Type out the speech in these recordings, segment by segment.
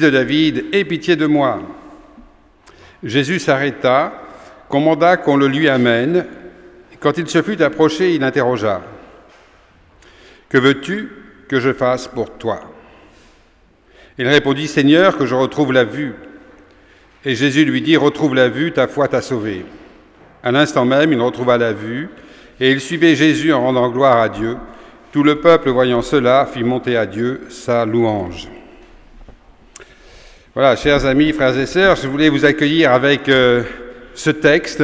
de David, aie pitié de moi. Jésus s'arrêta, commanda qu'on le lui amène. Quand il se fut approché, il interrogea Que veux-tu que je fasse pour toi? Il répondit Seigneur, que je retrouve la vue. Et Jésus lui dit Retrouve la vue, ta foi t'a sauvé. À l'instant même, il retrouva la vue, et il suivait Jésus en rendant gloire à Dieu. Tout le peuple, voyant cela, fit monter à Dieu sa louange. Voilà, chers amis, frères et sœurs, je voulais vous accueillir avec euh, ce texte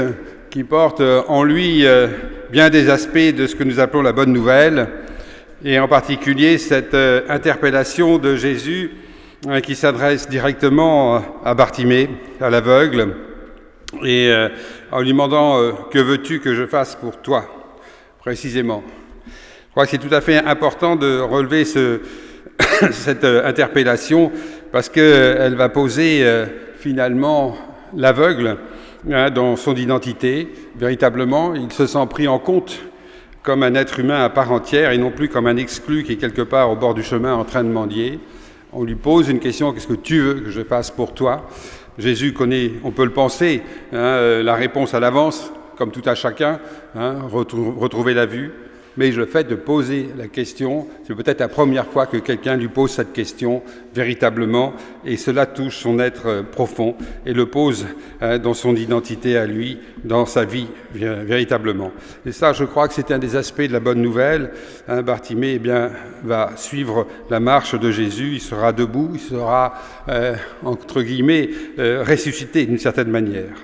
qui porte euh, en lui euh, bien des aspects de ce que nous appelons la bonne nouvelle, et en particulier cette interpellation de Jésus qui s'adresse directement à Bartimée, à l'aveugle, et en lui demandant Que veux-tu que je fasse pour toi précisément? Je crois que c'est tout à fait important de relever ce, cette interpellation parce qu'elle va poser euh, finalement l'aveugle hein, dans son identité. Véritablement, il se sent pris en compte comme un être humain à part entière et non plus comme un exclu qui est quelque part au bord du chemin en train de mendier. On lui pose une question, qu'est-ce que tu veux que je fasse pour toi? Jésus connaît, on peut le penser, hein, euh, la réponse à l'avance, comme tout à chacun, hein, retrouver la vue, mais le fait de poser la question, c'est peut-être la première fois que quelqu'un lui pose cette question véritablement, et cela touche son être euh, profond et le pose hein, dans son identité à lui, dans sa vie véritablement. Et ça, je crois que c'est un des aspects de la bonne nouvelle. Hein, Bartimée eh bien, va suivre la marche de Jésus, il sera debout, il sera, euh, entre guillemets, euh, ressuscité d'une certaine manière.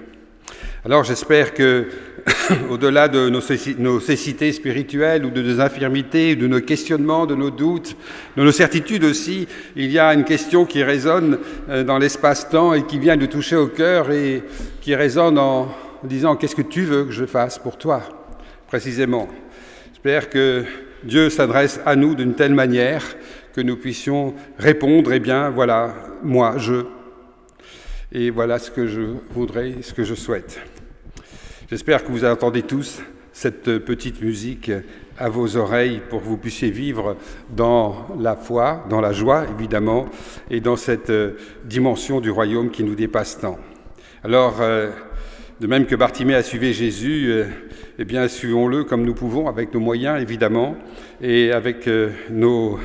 Alors j'espère que, au-delà de nos, cécités spirituelles ou de nos infirmités, de nos questionnements, de nos doutes, de nos certitudes aussi, il y a une question qui résonne euh, dans l'espace-temps et qui vient de toucher au cœur et qui résonne en disant Qu'est-ce que tu veux que je fasse pour toi Précisément? J'espère que Dieu s'adresse à nous d'une telle manière que nous puissions répondre Eh bien, voilà, moi, je. Et voilà ce que je voudrais, ce que je souhaite. J'espère que vous entendez tous cette petite musique à vos oreilles pour que vous puissiez vivre dans la foi, dans la joie évidemment, et dans cette euh, dimension du royaume qui nous dépasse tant. Alors, euh, de même que Bartimée a suivi Jésus, euh, eh bien, suivons-le comme nous pouvons, avec nos moyens évidemment, et avec nos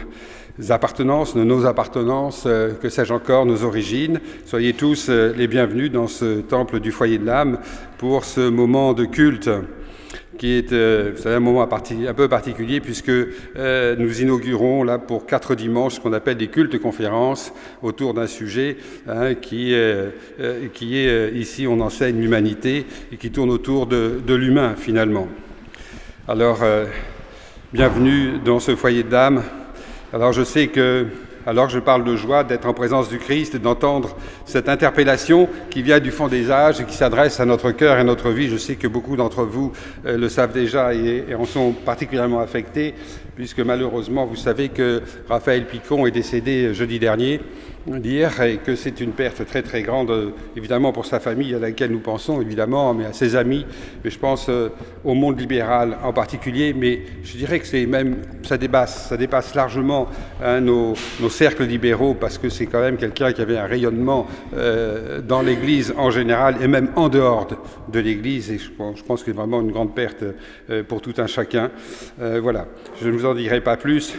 appartenances, nos appartenances, euh, que sais-je encore, nos origines. Soyez tous euh, les bienvenus dans ce temple du foyer de l'âme pour ce moment de culte qui est euh, un moment un peu particulier puisque nous inaugurons là pour quatre dimanches ce qu'on appelle des cultes conférences autour d'un sujet hein, qui, qui est ici on enseigne l'humanité et qui tourne autour de, de l'humain finalement. Alors bienvenue dans ce foyer de l'âme alors je sais que, alors je parle de joie d'être en présence du Christ d'entendre cette interpellation qui vient du fond des âges et qui s'adresse à notre cœur et à notre vie, je sais que beaucoup d'entre vous euh, le savent déjà et en sont particulièrement affectés, puisque malheureusement vous savez que Raphaël Picon est décédé jeudi dernier dire et que c'est une perte très très grande, évidemment pour sa famille à laquelle nous pensons, évidemment, mais à ses amis, mais je pense euh, au monde libéral en particulier, mais je dirais que c'est même, ça dépasse, ça dépasse largement hein, nos, cercles libéraux, parce que c'est quand même quelqu'un qui avait un rayonnement euh, dans l'Église en général, et même en dehors de, l'Église, et je, je pense que c'est vraiment une grande perte euh, pour tout un chacun. voilà, je ne vous en dirai pas plus.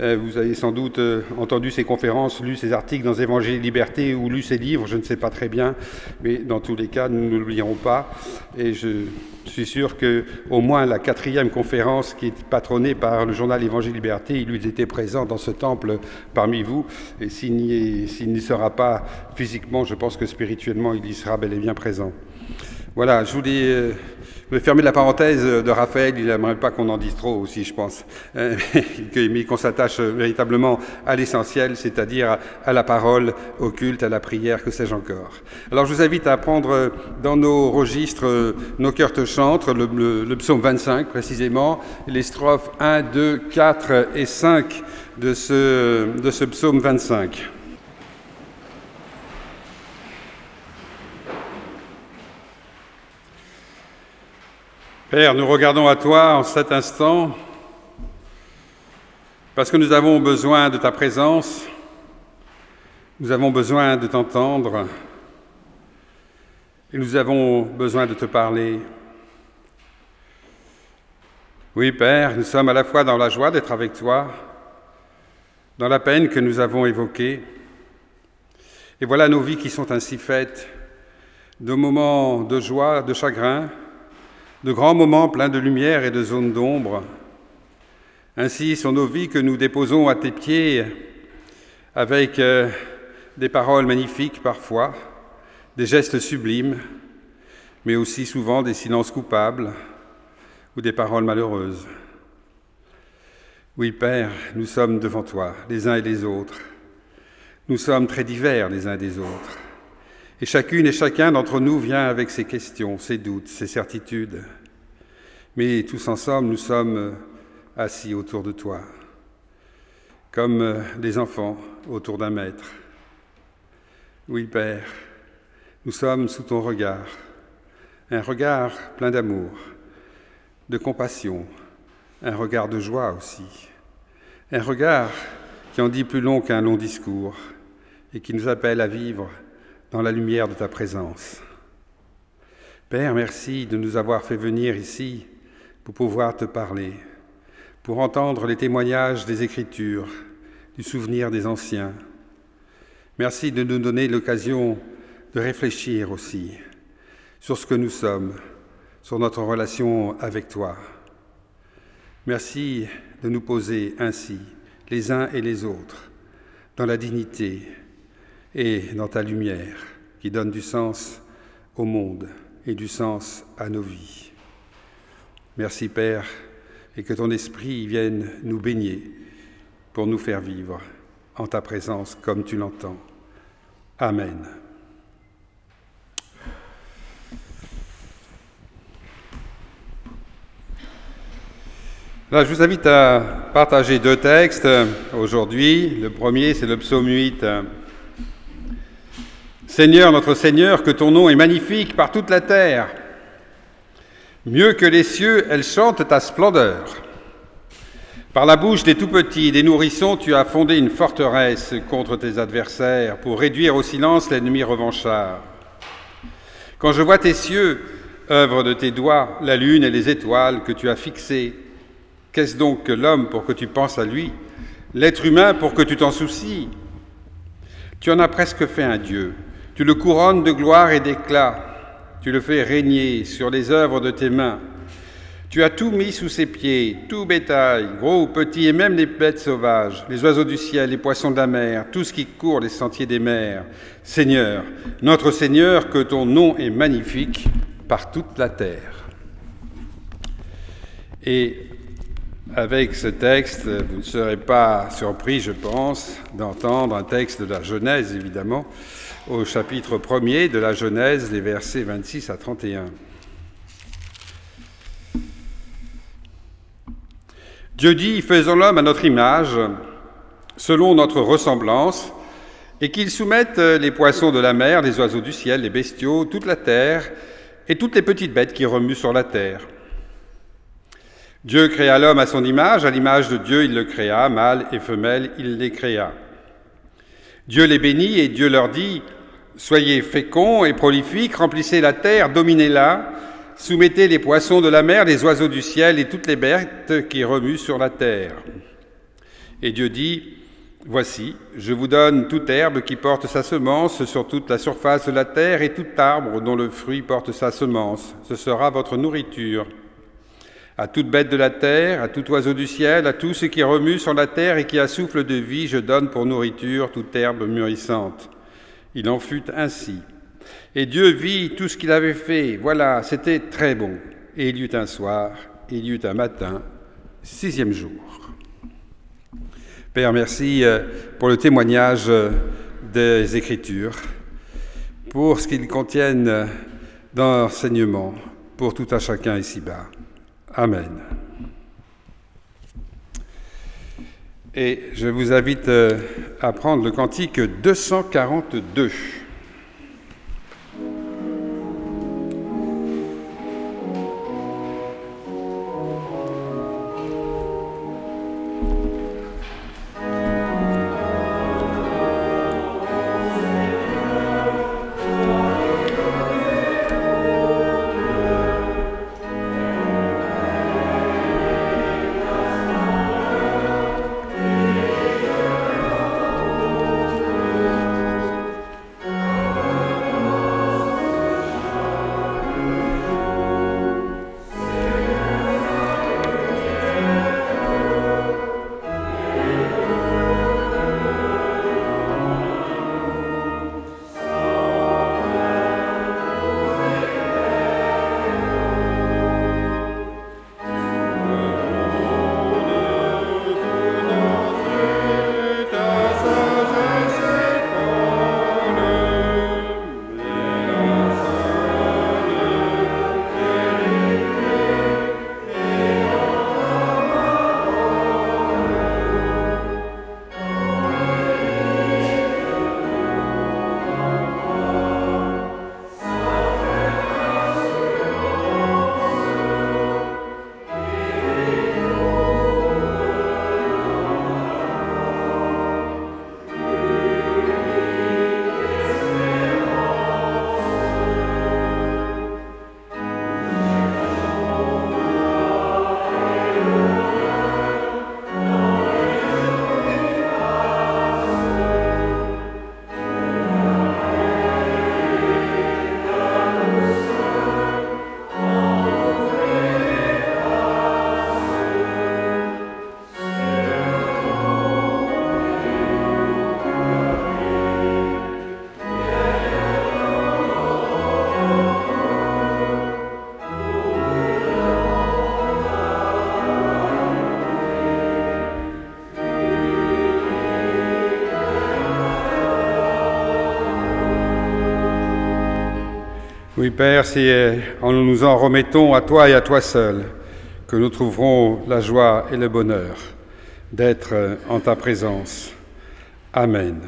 Euh, vous avez sans doute euh, entendu ses conférences, lu ses articles dans Évangile Liberté ou lu ses livres, je ne sais pas très bien, mais dans tous les cas, nous ne l'oublierons pas. Et je suis sûr que au moins la quatrième conférence qui est patronnée par le journal Évangile Liberté, il lui était présent dans ce temple parmi vous. Et s'il n'y sera pas physiquement, je pense que spirituellement, il y sera bel et bien présent. Voilà, je voulais euh, je vais fermer la parenthèse de Raphaël, il n'aimerait pas qu'on en dise trop aussi, je pense, euh, mais qu'on s'attache véritablement à l'essentiel, c'est-à-dire à la parole, au culte, à la prière, que sais-je encore. Alors je vous invite à prendre dans nos registres nos cœurs te chantent, le, psaume 25 précisément, les strophes 1, 2, 4 et 5 de ce, de ce psaume 25. Père, nous regardons à toi en cet instant parce que nous avons besoin de ta présence. Nous avons besoin de t'entendre et nous avons besoin de te parler. Oui, Père, nous sommes à la fois dans la joie d'être avec toi, dans la peine que nous avons évoquée. Et voilà nos vies qui sont ainsi faites, de moments de joie, de chagrin, de grands moments pleins de lumière et de zones d'ombre. Ainsi sont nos vies que nous déposons à tes pieds avec euh, des paroles magnifiques parfois, des gestes sublimes, mais aussi souvent des silences coupables ou des paroles malheureuses. Oui, Père, nous sommes devant toi, les uns et les autres. Nous sommes très divers les uns des autres. Et chacune et chacun d'entre nous vient avec ses questions, ses doutes, ses certitudes. Mais tous ensemble, nous sommes assis autour de toi, comme des enfants autour d'un maître. Oui, Père, nous sommes sous ton regard, un regard plein d'amour, de compassion, un regard de joie aussi, un regard qui en dit plus long qu'un long discours et qui nous appelle à vivre dans la lumière de ta présence. Père, merci de nous avoir fait venir ici pour pouvoir te parler, pour entendre les témoignages des Écritures, du souvenir des anciens, Merci de nous donner l'occasion de réfléchir aussi sur ce que nous sommes, sur notre relation avec toi. Merci de nous poser ainsi, les uns et les autres, dans la dignité et dans ta lumière qui donne du sens au monde et du sens à nos vies. Merci Père, et que ton esprit vienne nous baigner pour nous faire vivre en ta présence comme tu l'entends. Amen. Là, je vous invite à partager deux textes aujourd'hui. Le premier, c'est le psaume 8. Seigneur, notre Seigneur, que ton nom est magnifique par toute la terre. Mieux que les cieux, elle chante ta splendeur. Par la bouche des tout-petits, des nourrissons, tu as fondé une forteresse contre tes adversaires pour réduire au silence l'ennemi revanchard. Quand je vois tes cieux, œuvre de tes doigts, la lune et les étoiles que tu as fixées, qu'est-ce donc que l'homme pour que tu penses à lui, l'être humain pour que tu t'en soucies? Tu en as presque fait un Dieu, tu le couronnes de gloire et d'éclat, tu le fais régner sur les œuvres de tes mains. Tu as tout mis sous ses pieds, tout bétail, gros ou petit, et même les bêtes sauvages, les oiseaux du ciel, les poissons de la mer, tout ce qui court les sentiers des mers. Seigneur, notre Seigneur, que ton nom est magnifique par toute la terre. Et avec ce texte, vous ne serez pas surpris, je pense, d'entendre un texte de la Genèse, évidemment, au chapitre 1er de la Genèse, les versets 26 à 31. Dieu dit, faisons l'homme à notre image, selon notre ressemblance, et qu'il soumette les poissons de la mer, les oiseaux du ciel, les bestiaux, toute la terre, et toutes les petites bêtes qui remuent sur la terre. Dieu créa l'homme à son image, à l'image de Dieu il le créa, mâle et femelle il les créa. Dieu les bénit et Dieu leur dit, Soyez féconds et prolifiques, remplissez la terre, dominez-la, Soumettez les poissons de la mer, les oiseaux du ciel et toutes les bêtes qui remuent sur la terre. Et Dieu dit, Voici, je vous donne toute herbe qui porte sa semence sur toute la surface de la terre et tout arbre dont le fruit porte sa semence. Ce sera votre nourriture. À toute bête de la terre, à tout oiseau du ciel, à tout ce qui remue sur la terre et qui a souffle de vie, je donne pour nourriture toute herbe mûrissante. Il en fut ainsi. Et Dieu vit tout ce qu'il avait fait. Voilà, c'était très bon. Et il y eut un soir, il y eut un matin, sixième jour. Père, merci euh, pour le témoignage euh, des Écritures, pour ce qu'ils contiennent euh, d'enseignement pour tout un chacun ici-bas. Amen. Et je vous invite à prendre le cantique 242. Oui, Père, c'est en nous en remettons à toi et à toi seul que nous trouverons la joie et le bonheur d'être en ta présence. Amen.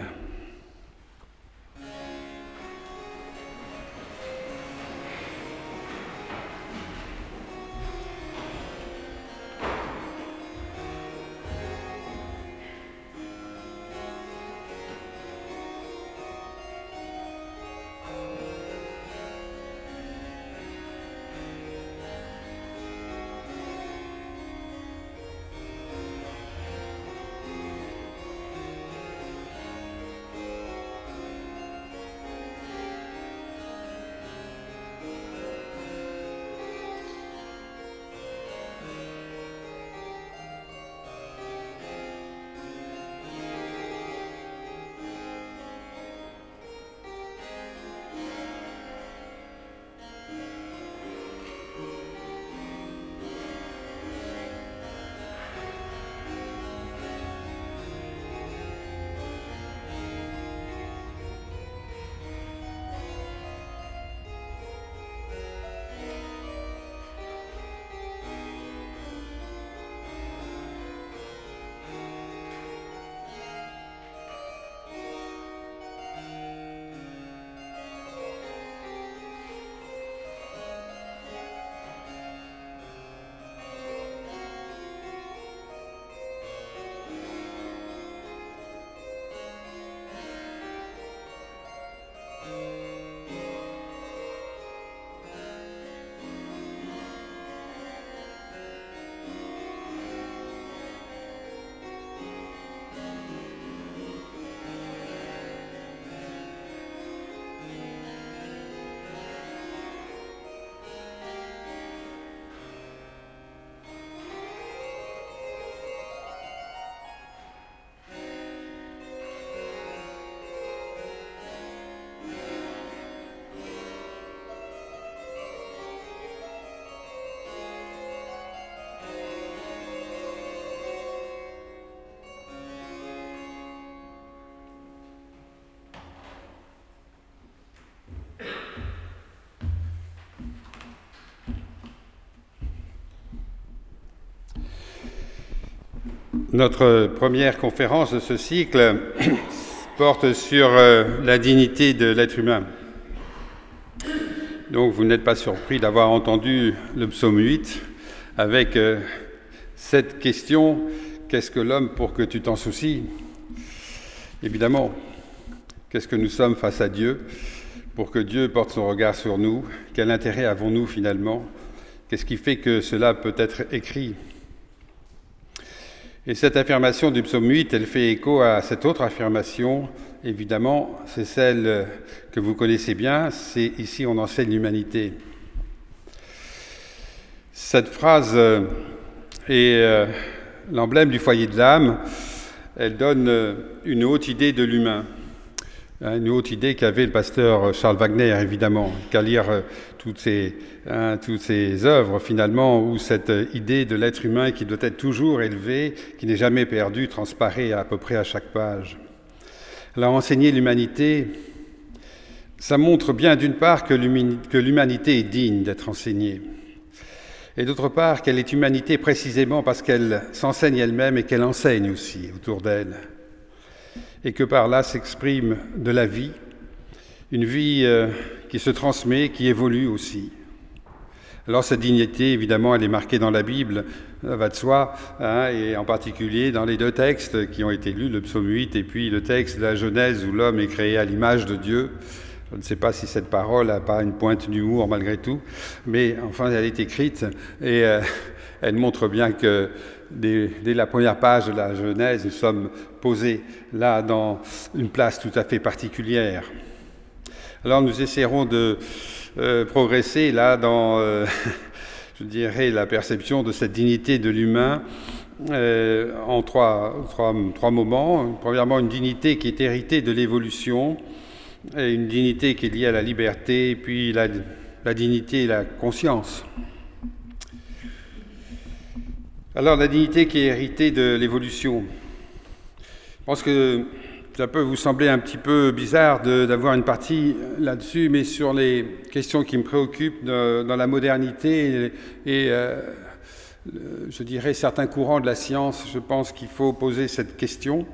Notre première conférence de ce cycle porte sur euh, la dignité de l'être humain. Donc vous n'êtes pas surpris d'avoir entendu le psaume 8 avec euh, cette question, qu'est-ce que l'homme pour que tu t'en soucies? Évidemment, qu'est-ce que nous sommes face à Dieu pour que Dieu porte son regard sur nous? Quel intérêt avons-nous finalement? Qu'est-ce qui fait que cela peut être écrit? Et cette affirmation du psaume 8, elle fait écho à cette autre affirmation, évidemment, c'est celle que vous connaissez bien, c'est ici on enseigne l'humanité. Cette phrase est euh, l'emblème du foyer de l'âme, elle donne une haute idée de l'humain. Hein, une autre idée qu'avait le pasteur Charles Wagner, évidemment, qu'à lire euh, hein, toutes ces œuvres, finalement, où cette idée de l'être humain qui doit être toujours élevé, qui n'est jamais perdu, transparaît à, peu près à chaque page. Alors, enseigner l'humanité, ça montre bien, d'une part, que l'humanité est digne d'être enseignée, et d'autre part, qu'elle est humanité précisément parce qu'elle s'enseigne elle-même et qu'elle enseigne aussi autour d'elle et que par là s'exprime de la vie, une vie euh, qui se transmet, qui évolue aussi. Alors cette dignité, évidemment, elle est marquée dans la Bible, ça va de soi, hein, et en particulier dans les deux textes qui ont été lus, le psaume 8 et puis le texte de la Genèse où l'homme est créé à l'image de Dieu. Je ne sais pas si cette parole n'a pas une pointe d'humour malgré tout, mais enfin elle est écrite et euh, elle montre bien que dès, la première page de la Genèse, nous sommes posés là dans une place tout à fait particulière. Alors nous essaierons de euh, progresser là dans, euh, je dirais, la perception de cette dignité de l'humain euh, en trois, trois, moments. Premièrement, une dignité qui est héritée de l'évolution, une dignité qui est liée à la liberté, puis la, la dignité et la conscience. Alors la dignité qui est héritée de l'évolution. Je pense que ça peut vous sembler un petit peu bizarre d'avoir une partie là-dessus, mais sur les questions qui me préoccupent dans la modernité et, euh, je dirais certains courants de la science, je pense qu'il faut poser cette question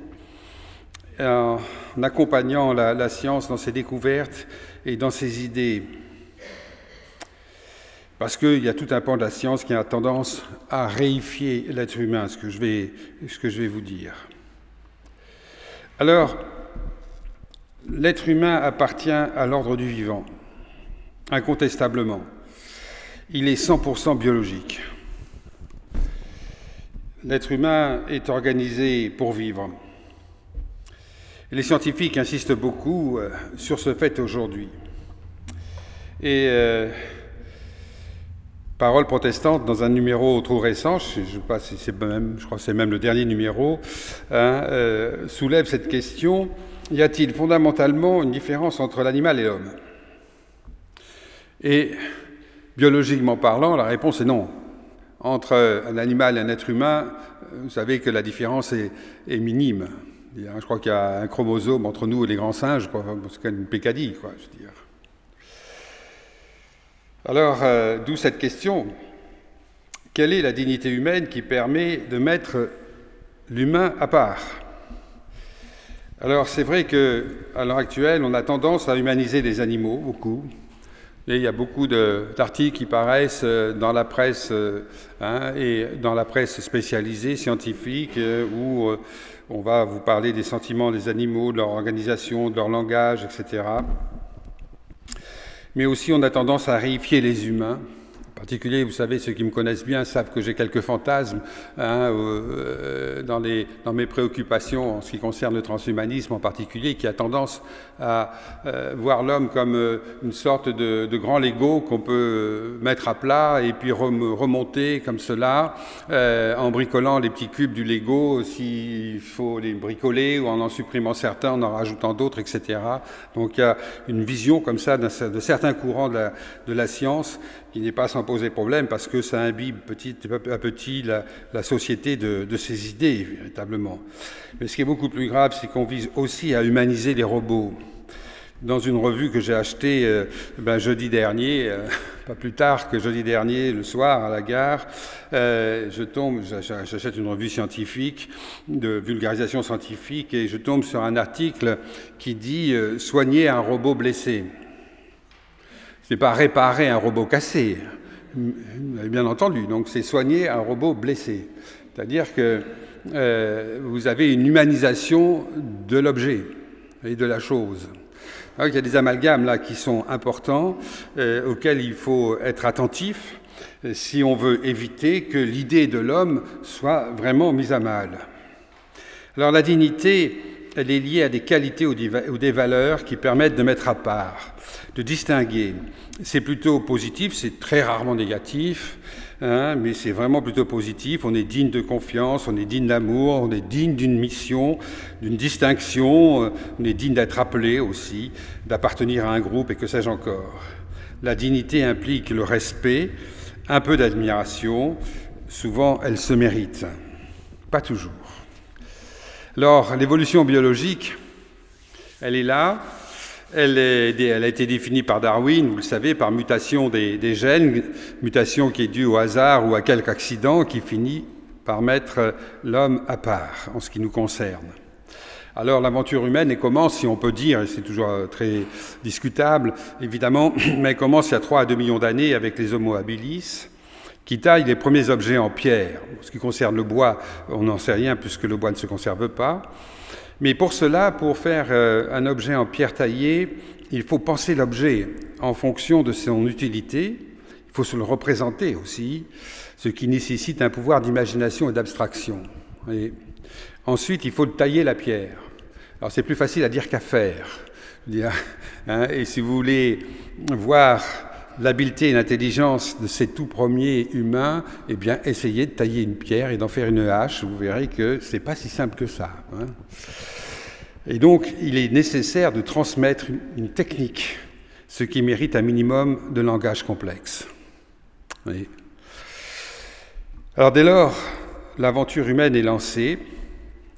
en accompagnant la, science dans ses découvertes et dans ses idées. Parce qu'il y a tout un pan de la science qui a tendance à réifier l'être humain, ce que je vais, ce que je vais vous dire. Alors, l'être humain appartient à l'ordre du vivant, incontestablement. Il est 100% biologique. L'être humain est organisé pour vivre. les scientifiques insistent beaucoup euh, sur ce fait aujourd'hui. Et euh, Parole protestante, dans un numéro trop récent, je, même, je crois que c'est même le dernier numéro, hein, euh, soulève cette question y a-t-il fondamentalement une différence entre l'animal et l'homme? Et biologiquement parlant, la réponse est non. Entre un animal et un être humain, vous savez que la différence est, minime. Je crois qu'il y a un chromosome entre nous et les grands singes, c'est une pécadille, quoi, je veux dire. Alors, euh, d'où cette question. Quelle est la dignité humaine qui permet de mettre l'humain à part? Alors, c'est vrai qu'à l'heure actuelle, on a tendance à humaniser les animaux beaucoup. Et il y a beaucoup d'articles qui paraissent euh, dans la presse euh, hein, et dans la presse spécialisée, scientifique, où on va vous parler des sentiments des animaux, de leur organisation, de leur langage, etc mais aussi on a tendance à réifier les humains particulier, vous savez, ceux qui me connaissent bien savent que j'ai quelques fantasmes hein, euh, dans, les, dans, mes préoccupations en ce qui concerne le transhumanisme en particulier, qui a tendance à euh, voir l'homme comme euh, une sorte de, de grand Lego qu'on peut mettre à plat et puis remonter comme cela, en bricolant les petits cubes du Lego s'il faut les bricoler ou en en supprimant certains, en en rajoutant d'autres, etc. Donc il y a une vision comme ça de certains courants de la, de la science qui n'est pas sans poser problème parce que ça imbibe petit à petit la, société de, ses idées, véritablement. Mais ce qui est beaucoup plus grave, c'est qu'on vise aussi à humaniser les robots. Dans une revue que j'ai achetée euh, ben, jeudi dernier, euh, pas plus tard que jeudi dernier, le soir, à la gare, euh, je tombe, j'achète une revue scientifique, de vulgarisation scientifique, et je tombe sur un article qui dit Soigner un robot blessé n'est pas réparer un robot cassé, bien entendu, donc c'est soigner un robot blessé. C'est-à-dire que euh, vous avez une humanisation de l'objet et de la chose. il y a des amalgames là qui sont importants, euh, auxquels il faut être attentif euh, si on veut éviter que l'idée de l'homme soit vraiment mise à mal. Alors la dignité, elle est liée à des qualités ou des valeurs qui permettent de mettre à part, de distinguer. C'est plutôt positif, c'est très rarement négatif, hein, mais c'est vraiment plutôt positif. On est digne de confiance, on est digne d'amour, on est digne d'une mission, d'une distinction, euh, on est digne d'être appelé aussi, d'appartenir à un groupe et que sais-je encore. La dignité implique le respect, un peu d'admiration, souvent elle se mérite, pas toujours. Alors, l'évolution biologique, elle est là. Elle, a été définie par Darwin, vous le savez, par mutation des, gènes, mutation qui est due au hasard ou à quelque accident qui finit par mettre l'homme à part en ce qui nous concerne. Alors l'aventure humaine elle commence, si on peut dire, c'est toujours très discutable évidemment, mais elle commence il y a 3 à 2 millions d'années avec les Homo habilis, qui taille les premiers objets en pierre. En ce qui concerne le bois, on n'en sait rien puisque le bois ne se conserve pas. Mais pour cela, pour faire euh, un objet en pierre taillée, il faut penser l'objet en fonction de son utilité, il faut se le représenter aussi, ce qui nécessite un pouvoir d'imagination et d'abstraction. Ensuite, il faut tailler la pierre. Alors c'est plus facile à dire qu'à faire. Hein, et si vous voulez voir l'habileté et l'intelligence de ces tout premiers humains, eh bien, essayez de tailler une pierre et d'en faire une hache. Vous verrez que ce n'est pas si simple que ça. Hein. Et donc, il est nécessaire de transmettre une, technique, ce qui mérite un minimum de langage complexe. Alors, dès lors, l'aventure humaine est lancée.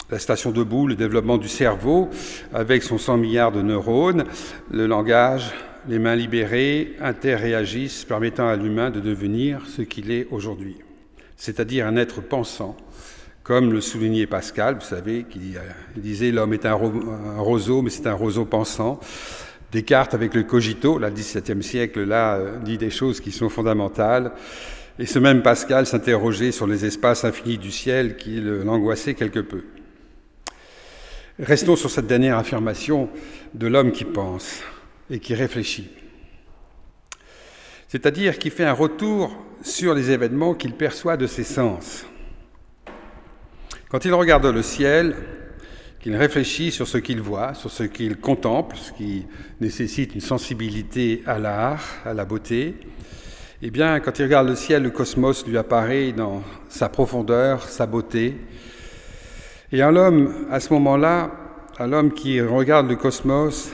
La station debout, le développement du cerveau avec son 100 milliards de neurones, le langage, les mains libérées interréagissent, permettant à l'humain de devenir ce qu'il est aujourd'hui, c'est-à-dire un être pensant, comme le soulignait Pascal, vous savez, qui disait l'homme est un, roseau, mais c'est un roseau pensant. Descartes, avec le cogito, là, le XVIIe siècle, là, euh, dit des choses qui sont fondamentales. Et ce même Pascal s'interrogeait sur les espaces infinis du ciel qui l'angoissaient quelque peu. Restons sur cette dernière affirmation de l'homme qui pense et qui réfléchit. C'est-à-dire qui fait un retour sur les événements qu'il perçoit de ses sens. Quand il regarde le ciel, qu'il réfléchit sur ce qu'il voit, sur ce qu'il contemple, ce qui nécessite une sensibilité à l'art, à la beauté, eh bien, quand il regarde le ciel, le cosmos lui apparaît dans sa profondeur, sa beauté. Et à l'homme, à ce moment-là, à l'homme qui regarde le cosmos,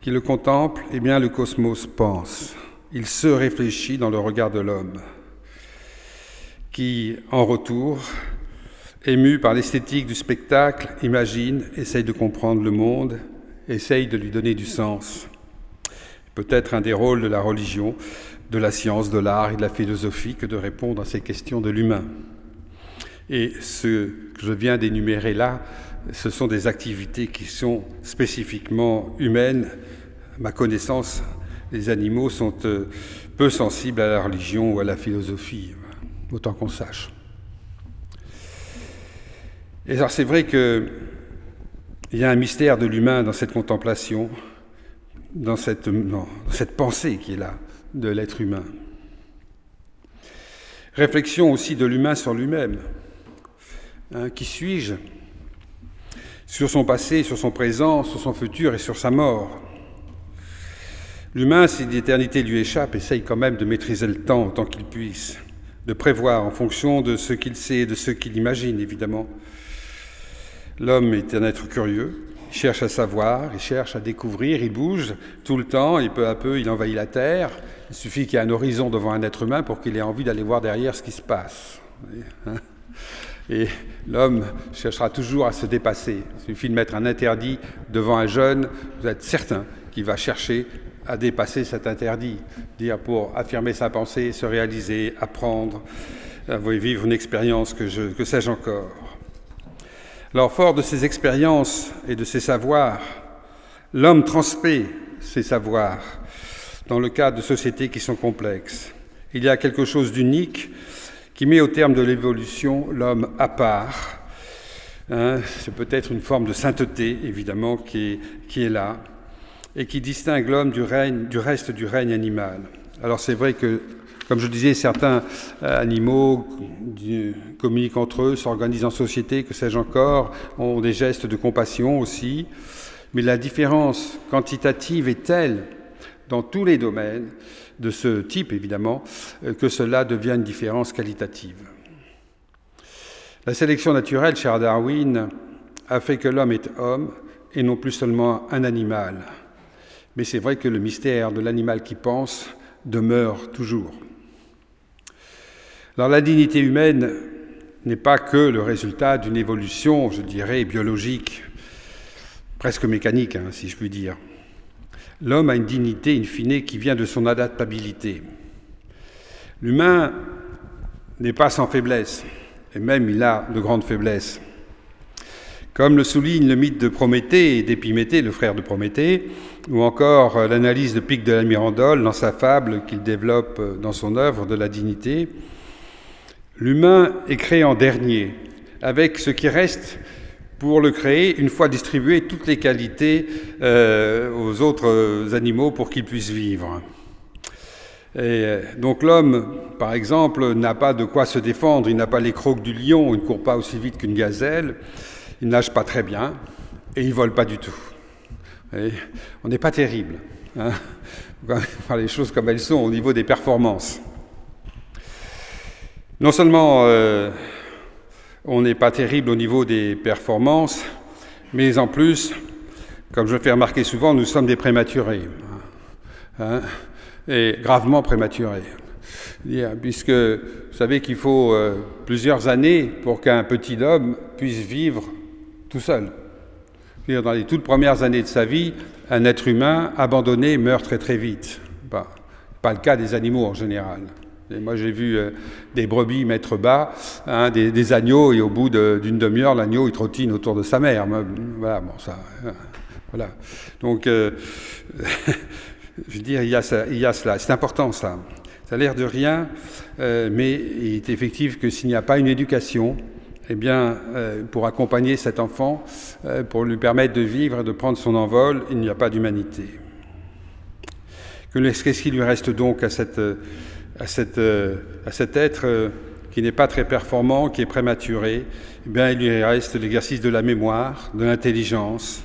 qui le contemple, eh bien, le cosmos pense. Il se réfléchit dans le regard de l'homme, qui, en retour, ému par l'esthétique du spectacle, imagine, essaye de comprendre le monde, essaye de lui donner du sens. Peut-être un des rôles de la religion, de la science, de l'art et de la philosophie que de répondre à ces questions de l'humain. Et ce que je viens d'énumérer là, ce sont des activités qui sont spécifiquement humaines. Ma connaissance, les animaux sont euh, peu sensibles à la religion ou à la philosophie, autant qu'on sache. Et alors c'est vrai qu'il y a un mystère de l'humain dans cette contemplation, dans cette, pensée qui est là, de l'être humain. Réflexion aussi de l'humain sur lui-même. Hein, qui suis-je? Sur son passé, sur son présent, sur son futur et sur sa mort. L'humain, si l'éternité lui échappe, essaye quand même de maîtriser le temps autant qu'il puisse, de prévoir en fonction de ce qu'il sait et de ce qu'il imagine, évidemment, L'homme est un être curieux, il cherche à savoir, il cherche à découvrir, il bouge tout le temps et peu à peu il envahit la Terre. Il suffit qu'il y ait un horizon devant un être humain pour qu'il ait envie d'aller voir derrière ce qui se passe. Et l'homme cherchera toujours à se dépasser. Il suffit de mettre un interdit devant un jeune, vous êtes certain qu'il va chercher à dépasser cet interdit, dire pour affirmer sa pensée, se réaliser, apprendre, vivre une expérience que, je, que sais-je encore. Alors, fort de ses expériences et de ses savoirs, l'homme transmet ses savoirs dans le cadre de sociétés qui sont complexes. Il y a quelque chose d'unique qui met au terme de l'évolution l'homme à part. Hein, c'est peut-être une forme de sainteté, évidemment, qui qui est là, et qui distingue l'homme du, reste du règne animal. Alors c'est vrai que comme je disais, certains euh, animaux communiquent entre eux, s'organisent en société, que sais-je encore, ont des gestes de compassion aussi. Mais la différence quantitative est telle dans tous les domaines, de ce type évidemment, euh, que cela devient une différence qualitative. La sélection naturelle, cher Darwin, a fait que l'homme est homme et non plus seulement un animal. Mais c'est vrai que le mystère de l'animal qui pense demeure toujours. Alors la dignité humaine n'est pas que le résultat d'une évolution, je dirais, biologique, presque mécanique, hein, si je puis dire. L'homme a une dignité in fine qui vient de son adaptabilité. L'humain n'est pas sans faiblesse, et même il a de grandes faiblesses. Comme le souligne le mythe de Prométhée et d'Épiméthée, le frère de Prométhée, ou encore l'analyse de Pic de la Mirandole dans sa fable qu'il développe dans son œuvre de la dignité, L'humain est créé en dernier, avec ce qui reste pour le créer, une fois distribué toutes les qualités euh, aux autres animaux pour qu'ils puissent vivre. Euh, donc l'homme, par exemple, n'a pas de quoi se défendre, il n'a pas les crocs du lion, il ne court pas aussi vite qu'une gazelle, il nage pas très bien et il vole pas du tout. on n'est pas terrible. Hein les choses comme elles sont au niveau des performances. Non seulement euh, on n'est pas terrible au niveau des performances, mais en plus, comme je fais remarquer souvent, nous sommes des prématurés, hein, et gravement prématurés. Puisque vous savez qu'il faut euh, plusieurs années pour qu'un petit homme puisse vivre tout seul. Dans les toutes premières années de sa vie, un être humain abandonné meurt très très vite. Pas, pas le cas des animaux en général. moi, j'ai vu euh, des brebis mettre bas, hein, des, agneaux, et au bout d'une demi-heure, l'agneau, il trottine autour de sa mère. Voilà, bon, ça. Euh, voilà. Donc, euh, je veux dire, il y a, il y a cela. C'est important, ça. Ça a l'air de rien, mais il est effectif que s'il n'y a pas une éducation, eh bien, euh, pour accompagner cet enfant, euh, pour lui permettre de vivre et de prendre son envol, il n'y a pas d'humanité. Qu'est-ce qui lui reste donc à, cette, à cet être qui n'est pas très performant, qui est prématuré? Eh bien, Il lui reste l'exercice de la mémoire, de l'intelligence,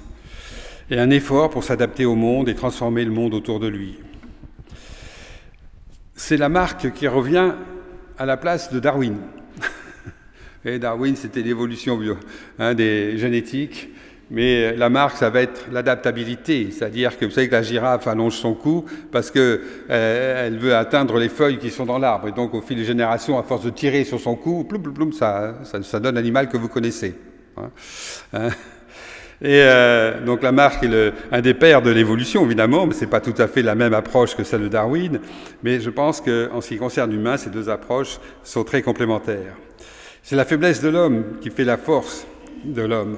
et un effort pour s'adapter au monde et transformer le monde autour de lui. C'est la marque qui revient à la place de Darwin. Et Darwin, c'était l'évolution hein, des génétiques. Mais la marque, ça va être l'adaptabilité, c'est-à-dire que vous savez que la girafe allonge son cou parce qu'elle euh, veut atteindre les feuilles qui sont dans l'arbre. Et donc, au fil des générations, à force de tirer sur son cou, ploum, ploum, ça, ça, donne l'animal que vous connaissez. Hein. Hein. Et euh, donc la marque est le, un des pères de l'évolution, évidemment, mais ce n'est pas tout à fait la même approche que celle de Darwin. Mais je pense qu'en ce qui concerne l'humain, ces deux approches sont très complémentaires. C'est la faiblesse de l'homme qui fait la force de l'homme.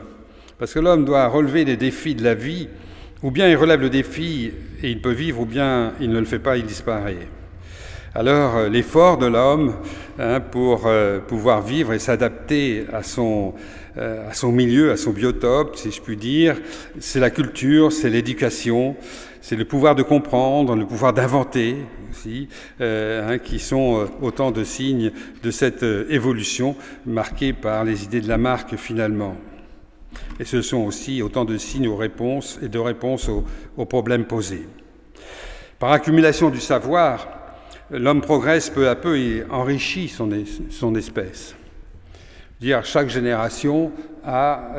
Parce que l'homme doit relever les défis de la vie, ou bien il relève le défi et il peut vivre, ou bien il ne le fait pas, il disparaît. Alors euh, l'effort de l'homme hein, pour euh, pouvoir vivre et s'adapter à son, euh, à son milieu, à son biotope, si je puis dire, c'est la culture, c'est l'éducation, c'est le pouvoir de comprendre, le pouvoir d'inventer euh, hein, qui sont euh, autant de signes de cette euh, évolution marquée par les idées de la marque finalement. Et ce sont aussi autant de signes aux réponses et de réponses aux, problèmes posés. Par accumulation du savoir, l'homme progresse peu à peu et enrichit son, espèce. Dire chaque génération a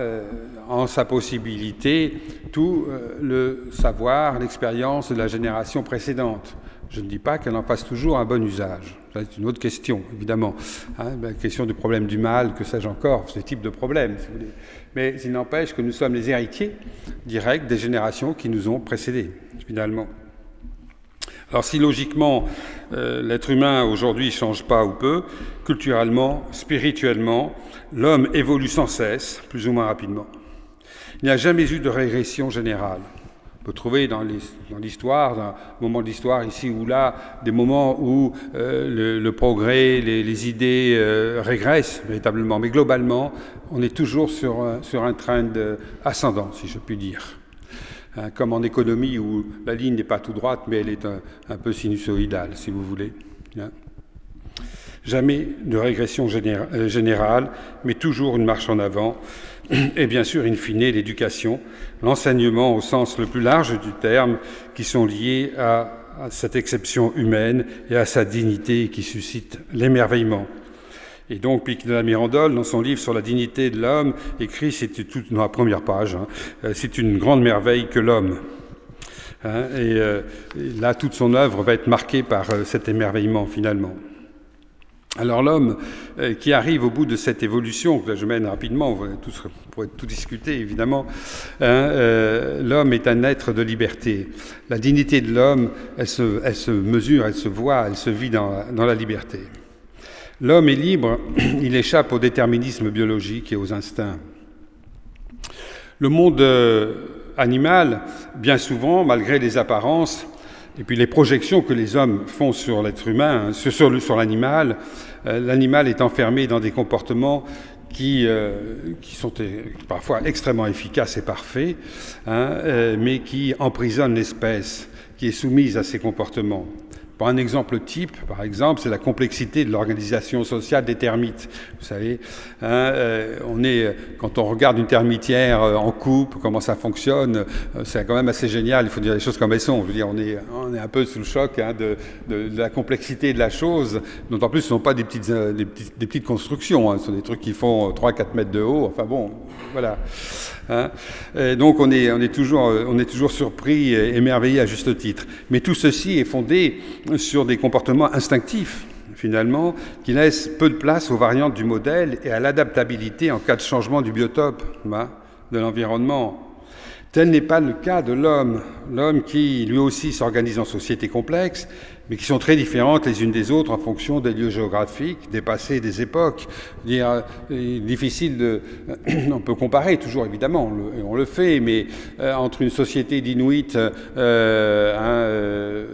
en sa possibilité tout le savoir, l'expérience de la génération précédente. Je ne dis pas qu'elle en fasse toujours un bon usage. C'est une autre question, évidemment. Hein, la question du problème du mal, que sais-je encore, ce type de problème, si vous voulez. Mais il n'empêche que nous sommes les héritiers directs des générations qui nous ont précédés, finalement. Alors si logiquement euh, l'être humain aujourd'hui ne change pas ou peu, culturellement, spirituellement, l'homme évolue sans cesse, plus ou moins rapidement. Il n'y a jamais eu de régression générale. On peut trouver dans l'histoire, dans un moment de l'histoire ici ou là, des moments où euh, le, progrès, les, idées euh, régressent véritablement. Mais globalement, on est toujours sur, sur un train ascendant, si je puis dire. Hein, comme en économie où la ligne n'est pas tout droite, mais elle est un, peu sinusoïdale, si vous voulez. Hein. Jamais de régression euh, générale, mais toujours une marche en avant et bien sûr, in fine, l'éducation, l'enseignement au sens le plus large du terme, qui sont liés à, cette exception humaine et à sa dignité qui suscite l'émerveillement. Et donc, Pic de la Mirandole, dans son livre sur la dignité de l'homme, écrit, c'est tout dans la première page, hein, euh, c'est une grande merveille que l'homme. Hein, euh, et, là, toute son œuvre va être marquée par euh, cet émerveillement, finalement. Alors l'homme euh, qui arrive au bout de cette évolution, que je mène rapidement, on pourrait tout, discuter évidemment, hein, euh, l'homme est un être de liberté. La dignité de l'homme, elle se, mesure, elle se voit, elle se vit dans, la liberté. L'homme est libre, il échappe au déterminisme biologique et aux instincts. Le monde euh, animal, bien souvent, malgré les apparences, et puis les projections que les hommes font sur l'être humain, hein, sur, l'animal, euh, l'animal est enfermé dans des comportements qui, euh, sont parfois extrêmement efficaces et parfaits, hein, euh, mais qui emprisonnent l'espèce qui est soumise à ces comportements. Pour un exemple type, par exemple, c'est la complexité de l'organisation sociale des termites. Vous savez, hein, euh, on est, quand on regarde une termitière euh, en coupe, comment ça fonctionne, euh, c'est quand même assez génial. Il faut dire les choses comme elles sont. Je veux dire, on est, on est un peu sous le choc hein, de, de, de, la complexité de la chose. D'autant plus, ce ne sont pas des petites, des petites, des petites constructions. Hein, ce sont des trucs qui font 3-4 mètres de haut. Enfin bon, voilà. Hein. donc on est, on, est toujours, on est toujours surpris émerveillé à juste titre. Mais tout ceci est fondé sur des comportements instinctifs, finalement, qui laissent peu de place aux variantes du modèle et à l'adaptabilité en cas de changement du biotope. Hein. de l'environnement. Tel n'est pas le cas de l'homme, l'homme qui lui aussi s'organise en société complexe, mais qui sont très différentes les unes des autres en fonction des lieux géographiques, des passés, des époques. Dire, euh, difficile de, on peut comparer toujours évidemment, on le, fait, mais euh, entre une société d'Inuit euh, euh,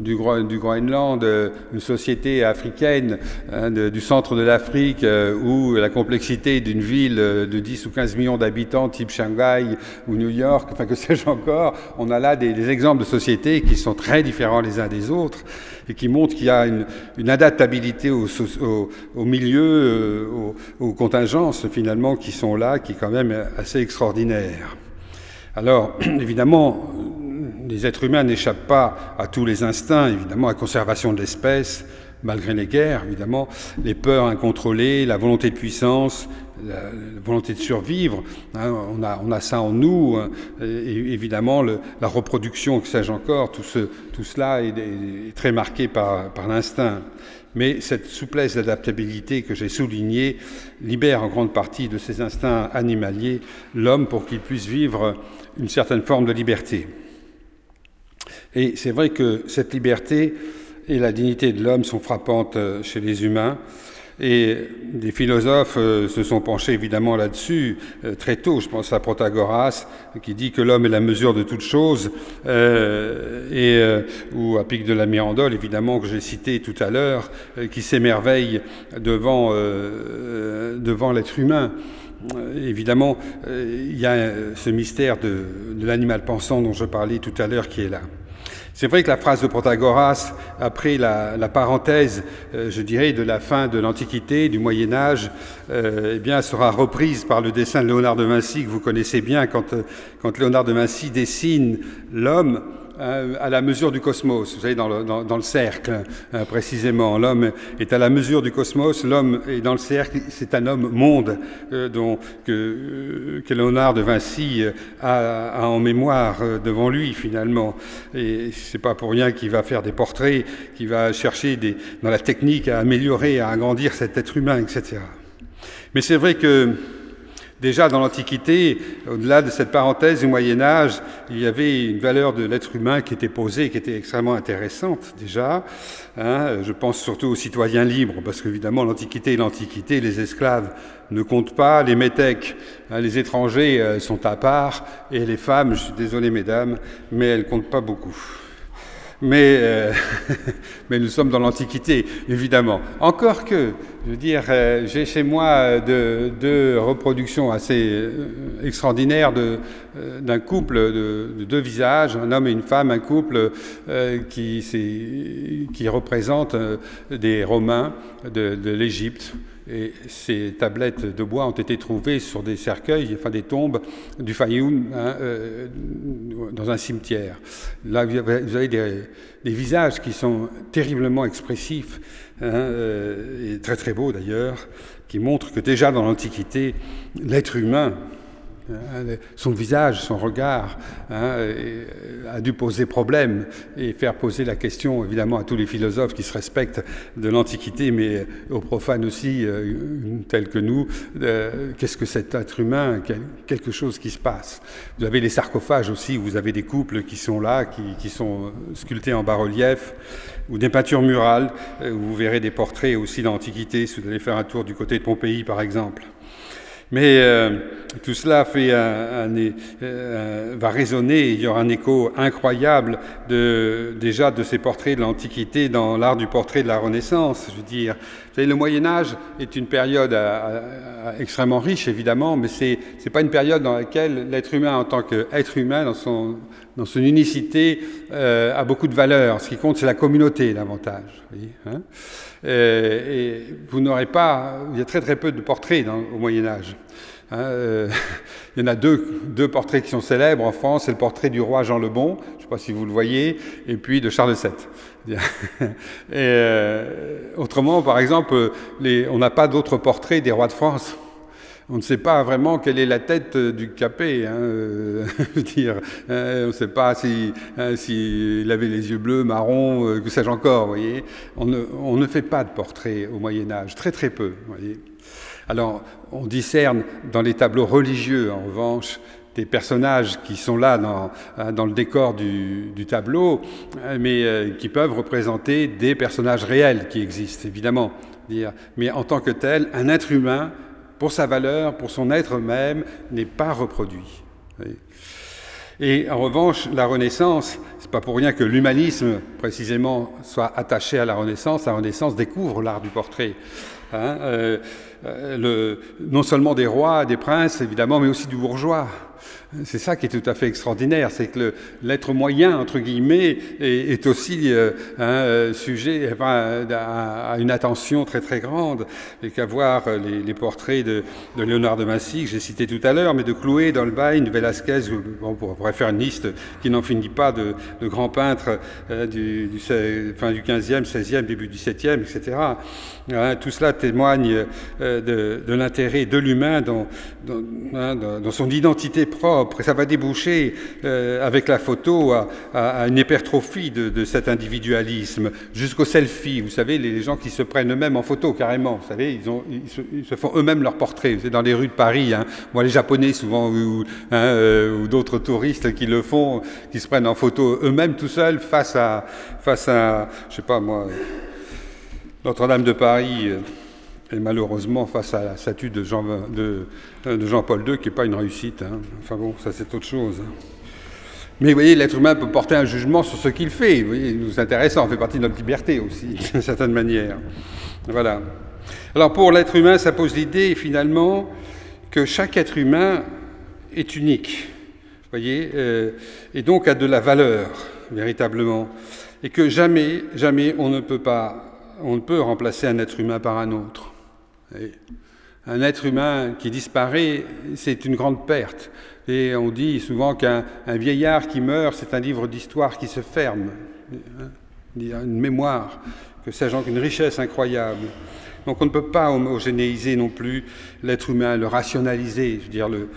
du, Groenland, une société africaine hein, du centre de l'Afrique, ou la complexité d'une ville de 10 ou 15 millions d'habitants, type Shanghai ou New York, enfin que sais-je encore, on a là des, des exemples de sociétés qui sont très différents les uns des autres et qui montre qu'il y a une, une adaptabilité au, milieu, euh, aux, aux, contingences finalement qui sont là, qui est quand même assez extraordinaire. Alors, évidemment, les êtres humains n'échappent pas à tous les instincts, évidemment, à la conservation de l'espèce, malgré les guerres, évidemment, les peurs incontrôlées, la volonté de puissance, la, volonté de survivre. Hein, on, a, on, a, ça en nous. Hein, et évidemment, la reproduction, que sais-je encore, tout, ce, tout cela est, est, très marqué par, par l'instinct. Mais cette souplesse d'adaptabilité que j'ai soulignée libère en grande partie de ses instincts animaliers l'homme pour qu'il puisse vivre une certaine forme de liberté. Et c'est vrai que cette liberté et la dignité de l'homme sont frappantes euh, chez les humains. Et des philosophes euh, se sont penchés évidemment là-dessus euh, très tôt. Je pense à Protagoras qui dit que l'homme est la mesure de toute chose, euh, et, euh, ou à Pic de la Mirandole évidemment que j'ai cité tout à l'heure, qui s'émerveille devant, devant l'être humain. Évidemment, il y a ce mystère de l'animal pensant dont je parlais tout à l'heure qui est là. C'est vrai que la phrase de Protagoras, après la, la parenthèse, euh, je dirais, de la fin de l'Antiquité, du Moyen Âge, euh, eh bien, sera reprise par le dessin de Léonard de Vinci que vous connaissez bien quand, quand Léonard de Vinci dessine l'homme à la mesure du cosmos, vous savez, dans le, dans, le cercle, hein, précisément. L'homme est à la mesure du cosmos, l'homme est dans le cercle, c'est un homme monde euh, dont, que, euh, que, Léonard de Vinci a, a, en mémoire euh, devant lui, finalement. Et c'est pas pour rien qu'il va faire des portraits, qu'il va chercher des, dans la technique à améliorer, à agrandir cet être humain, etc. Mais c'est vrai que Déjà dans l'Antiquité, au-delà de cette parenthèse du Moyen Âge, il y avait une valeur de l'être humain qui était posée, qui était extrêmement intéressante déjà. Hein, je pense surtout aux citoyens libres, parce qu'évidemment l'Antiquité et l'Antiquité, les esclaves ne comptent pas, les métèques, hein, les étrangers euh, sont à part, et les femmes, je suis désolé mesdames, mais elles comptent pas beaucoup mais, euh, mais nous sommes dans l'Antiquité, évidemment. Encore que, je veux dire, euh, j'ai chez moi deux de reproductions assez euh, extraordinaires d'un couple de, de, deux visages, un homme et une femme, un couple euh, qui, qui représente des Romains de, de l'Égypte. Et ces tablettes de bois ont été trouvées sur des cercueils, enfin des tombes du Fayoum, hein, euh, dans un cimetière. Là, vous avez des, visages qui sont terriblement expressifs, hein, euh, et très très beaux d'ailleurs, qui montrent que déjà dans l'Antiquité, l'être humain son visage, son regard hein, a dû poser problème et faire poser la question évidemment à tous les philosophes qui se respectent de l'Antiquité, mais aux profanes aussi, euh, tels que nous, euh, qu'est-ce que cet être humain, quelque chose qui se passe. Vous avez les sarcophages aussi, vous avez des couples qui sont là, qui, qui sont sculptés en bas-relief, ou des peintures murales, où vous verrez des portraits aussi dans l'Antiquité, si vous allez faire un tour du côté de Pompéi par exemple. Mais euh, tout cela fait un, un, euh, va résonner, il y aura un écho incroyable de, déjà de ces portraits de l'Antiquité dans l'art du portrait de la Renaissance. Je veux dire, vous savez, le Moyen Âge est une période à, à extrêmement riche, évidemment, mais c'est n'est pas une période dans laquelle l'être humain en tant qu'être humain, dans son, dans son unicité, euh, a beaucoup de valeur. Ce qui compte, c'est la communauté davantage. Vous voyez, hein euh, et vous n'aurez pas, il y a très très peu de portraits au Moyen Âge. Hein, euh, il y en a deux, portraits qui sont célèbres en France, c'est le portrait du roi Jean le Bon, je ne sais pas si vous le voyez, et puis de Charles VII. euh, autrement, par exemple, on n'a pas d'autres portraits des rois de France. On ne sait pas vraiment quelle est la tête du capet. Hein, euh, dire, hein, on ne sait pas s'il si, si avait les yeux bleus, marrons, euh, que sais-je encore. Voyez, on ne, fait pas de portrait au Moyen Âge, très très peu. Voyez. Alors, on discerne dans les tableaux religieux, en revanche, des personnages qui sont là dans, hein, le décor du, tableau, hein, mais euh, qui peuvent représenter des personnages réels qui existent, évidemment. Mais en tant que tel, un être humain, pour sa valeur, pour son être même, n'est pas reproduit. Et en revanche, la Renaissance, c'est pas pour rien que l'humanisme, précisément, soit attaché à la Renaissance. La Renaissance découvre l'art du portrait. Hein, euh, euh, non seulement des rois, des princes, évidemment, mais aussi du bourgeois. C'est ça qui est tout à fait extraordinaire, c'est que l'être moyen, entre guillemets, est, aussi euh, un euh, sujet à, une attention très très grande, et qu'à voir les, les, portraits de, de, Léonard de Vinci, que j'ai cité tout à l'heure, mais de Clouet le bail, de Velasquez, on pourrait faire une liste qui n'en finit pas de, grands peintres euh, du, fin du 15e, 16e, début du 7e, etc. Hein, tout cela témoigne de, l'intérêt de l'humain dans, dans, hein, dans son identité propre. ça va déboucher euh, avec la photo à, une hypertrophie de, cet individualisme, jusqu'au selfie. Vous savez, les, gens qui se prennent eux-mêmes en photo carrément. Vous savez, ils, se, font eux-mêmes leurs portraits. C'est dans les rues de Paris. Hein. Moi, les Japonais souvent ou, hein, euh, ou d'autres touristes qui le font, qui se prennent en photo eux-mêmes tout seuls face à, face à, je sais pas moi, Notre-Dame de Paris. Euh, et malheureusement, face à la statue de, Jean, de, de Jean-Paul II, qui n'est pas une réussite. Hein. Enfin bon, ça c'est autre chose. Hein. Mais vous voyez, l'être humain peut porter un jugement sur ce qu'il fait. Vous voyez, nous intéressant, on fait partie de notre liberté aussi, d'une certaine manière. Voilà. Alors pour l'être humain, ça pose l'idée finalement que chaque être humain est unique, vous voyez, euh, et donc a de la valeur véritablement, et que jamais, jamais on ne peut pas, on ne peut remplacer un être humain par un autre. Un être humain qui disparaît, c'est une grande perte. Et on dit souvent qu'un vieillard qui meurt, c'est un livre d'histoire qui se ferme, une mémoire, que sais-je, une richesse incroyable. Donc on ne peut pas homogénéiser non plus l'être humain, le rationaliser, je veux dire le,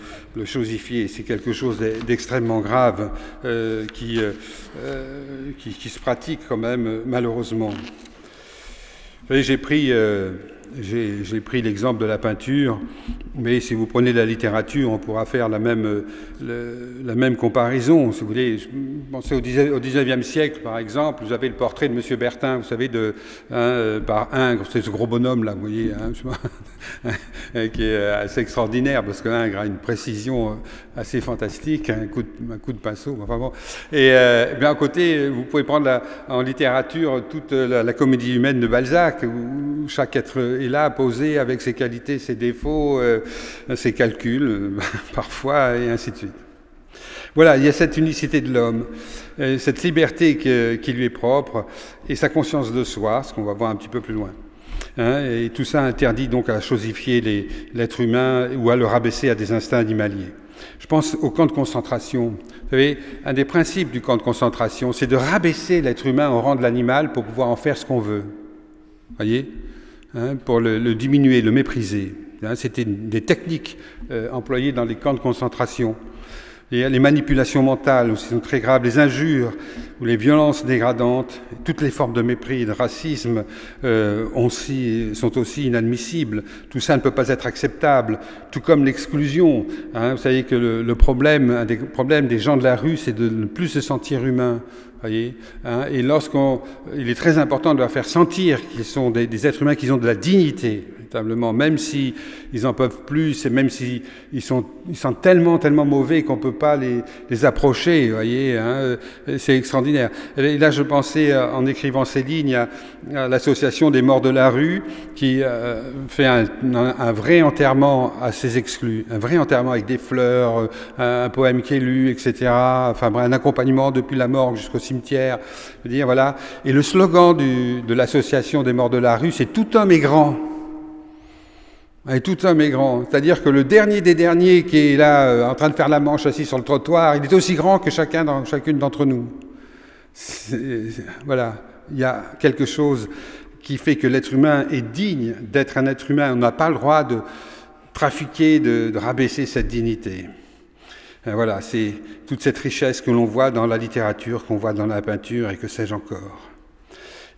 chosifier. C'est quelque chose d'extrêmement grave euh, qui, euh, qui, qui, se pratique quand même malheureusement. Vous voyez, j'ai pris euh, j'ai pris l'exemple de la peinture, mais si vous prenez la littérature, on pourra faire la même, le, la même comparaison. Si vous voulez, pensez au 19e siècle, par exemple, vous avez le portrait de M. Bertin, vous savez, de, hein, euh, par Ingres, c'est ce gros bonhomme là, vous voyez, hein, qui est assez extraordinaire, parce qu'Ingres a une précision euh, assez fantastique, un coup de, un coup de pinceau. Enfin bon. Et euh, bien à côté, vous pouvez prendre en littérature toute la, la, comédie humaine de Balzac, où chaque être est là, posé avec ses qualités, ses défauts, euh, ses calculs, parfois, et ainsi de suite. Voilà, il y a cette unicité de l'homme, euh, cette liberté qui lui est propre, et sa conscience de soi, ce qu'on va voir un petit peu plus loin. Hein, et tout ça interdit donc à chosifier l'être humain ou à le rabaisser à des instincts animaliers. Je pense au camp de concentration. Vous savez, un des principes du camp de concentration, c'est de rabaisser l'être humain au rang de l'animal pour pouvoir en faire ce qu'on veut. Voyez? Hein, pour le, le, diminuer, le mépriser. Hein, C'était des techniques euh, employées dans les camps de concentration. Et les manipulations mentales aussi sont très graves, les injures ou les violences dégradantes, toutes les formes de mépris et de racisme euh, aussi, sont aussi inadmissibles. Tout ça ne peut pas être acceptable, tout comme l'exclusion. Hein, vous savez que le, le, problème, un des problèmes des gens de la rue, c'est de ne plus se sentir humain. Voyez hein, et lorsqu'on, il est très important de leur faire sentir qu'ils sont des, des êtres humains, qu'ils ont de la dignité, même si ils en peuvent plus, et même si ils sont, ils sont tellement, tellement mauvais qu'on peut pas les, les approcher. Voyez, hein, c'est extraordinaire. Et là, je pensais en écrivant ces lignes à, l'association des morts de la rue qui euh, fait un, un, un, vrai enterrement à ces exclus, un vrai enterrement avec des fleurs, un, un poème qui est lu, etc. Enfin, un accompagnement depuis la mort jusqu'au cimetière. Je veux dire, voilà. Et le slogan du, de l'association des morts de la rue, c'est tout homme est grand. Et tout homme est grand. C'est-à-dire que le dernier des derniers qui est là euh, en train de faire la manche assis sur le trottoir, il est aussi grand que chacun dans, chacune d'entre nous. Voilà, il y a quelque chose qui fait que l'être humain est digne d'être un être humain. On n'a pas le droit de trafiquer, de, rabaisser cette dignité. Et voilà, c'est toute cette richesse que l'on voit dans la littérature, qu'on voit dans la peinture et que sais-je encore.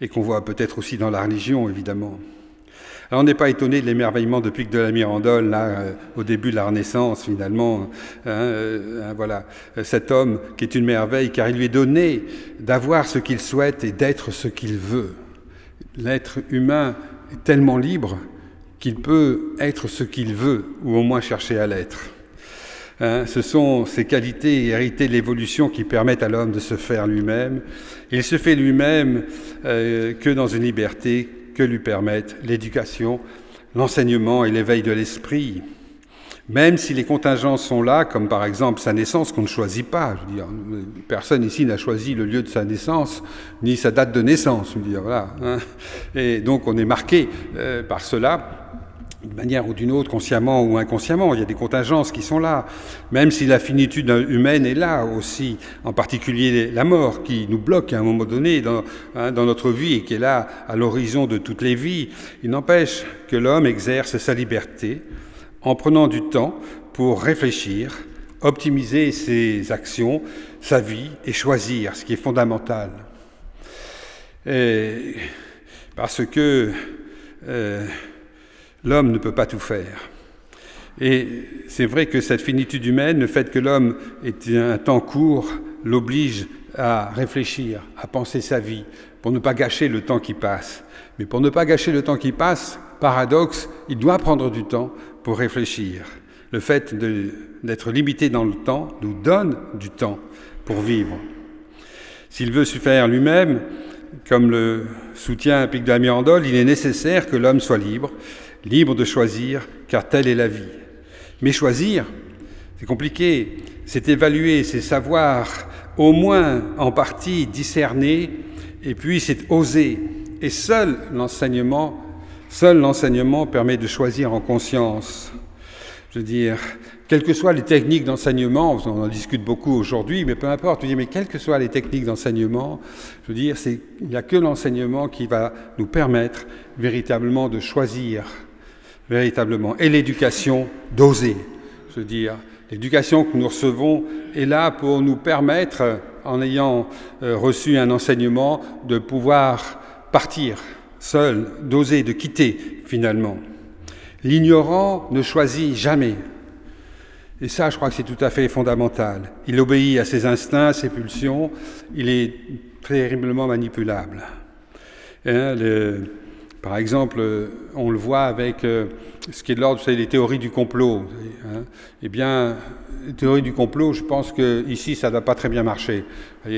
Et qu'on voit peut-être aussi dans la religion, évidemment. On n'est pas étonné de l'émerveillement de Pic de la Mirandole, là, euh, au début de la Renaissance, finalement. Hein, euh, hein, voilà, cet homme qui est une merveille, car il lui est donné d'avoir ce qu'il souhaite et d'être ce qu'il veut. L'être humain est tellement libre qu'il peut être ce qu'il veut, ou au moins chercher à l'être. Hein, ce sont ces qualités héritées de l'évolution qui permettent à l'homme de se faire lui-même. Il se fait lui-même euh, que dans une liberté lui permettent l'éducation, l'enseignement et l'éveil de l'esprit. Même si les contingences sont là, comme par exemple sa naissance qu'on ne choisit pas. Personne ici n'a choisi le lieu de sa naissance, ni sa date de naissance. Je veux dire, voilà, hein. Et donc on est marqué euh, par cela d'une manière ou d'une autre, consciemment ou inconsciemment. Il y a des contingences qui sont là, même si la finitude humaine est là aussi, en particulier la mort qui nous bloque à un moment donné dans, hein, dans notre vie et qui est là à l'horizon de toutes les vies. Il n'empêche que l'homme exerce sa liberté en prenant du temps pour réfléchir, optimiser ses actions, sa vie et choisir, ce qui est fondamental. Parce que euh, L'homme ne peut pas tout faire. Et c'est vrai que cette finitude humaine, le fait que l'homme ait un temps court, l'oblige à réfléchir, à penser sa vie, pour ne pas gâcher le temps qui passe. Mais pour ne pas gâcher le temps qui passe, paradoxe, il doit prendre du temps pour réfléchir. Le fait d'être limité dans le temps nous donne du temps pour vivre. S'il veut faire lui-même, comme le soutient Pic de la Mirandole, il est nécessaire que l'homme soit libre libre de choisir, car telle est la vie. Mais choisir, c'est compliqué, c'est évaluer, c'est savoir au moins en partie discerner, et puis c'est oser. Et seul l'enseignement, seul l'enseignement permet de choisir en conscience. Je veux dire, quelles que soient les techniques d'enseignement, on en discute beaucoup aujourd'hui, mais peu importe, je veux mais quelles que soient les techniques d'enseignement, je veux dire, il n'y a que l'enseignement qui va nous permettre véritablement de choisir véritablement, et l'éducation d'oser. Je dire, l'éducation que nous recevons est là pour nous permettre, en ayant euh, reçu un enseignement, de pouvoir partir seul, d'oser, de quitter finalement. L'ignorant ne choisit jamais. Et ça, je crois que c'est tout à fait fondamental. Il obéit à ses instincts, à ses pulsions. Il est terriblement manipulable. Hein, par exemple, euh, on le voit avec euh, ce qui est de l'ordre des théories du complot. Hein. Eh bien, les théories du complot, je pense que ici, ça ne va pas très bien marcher.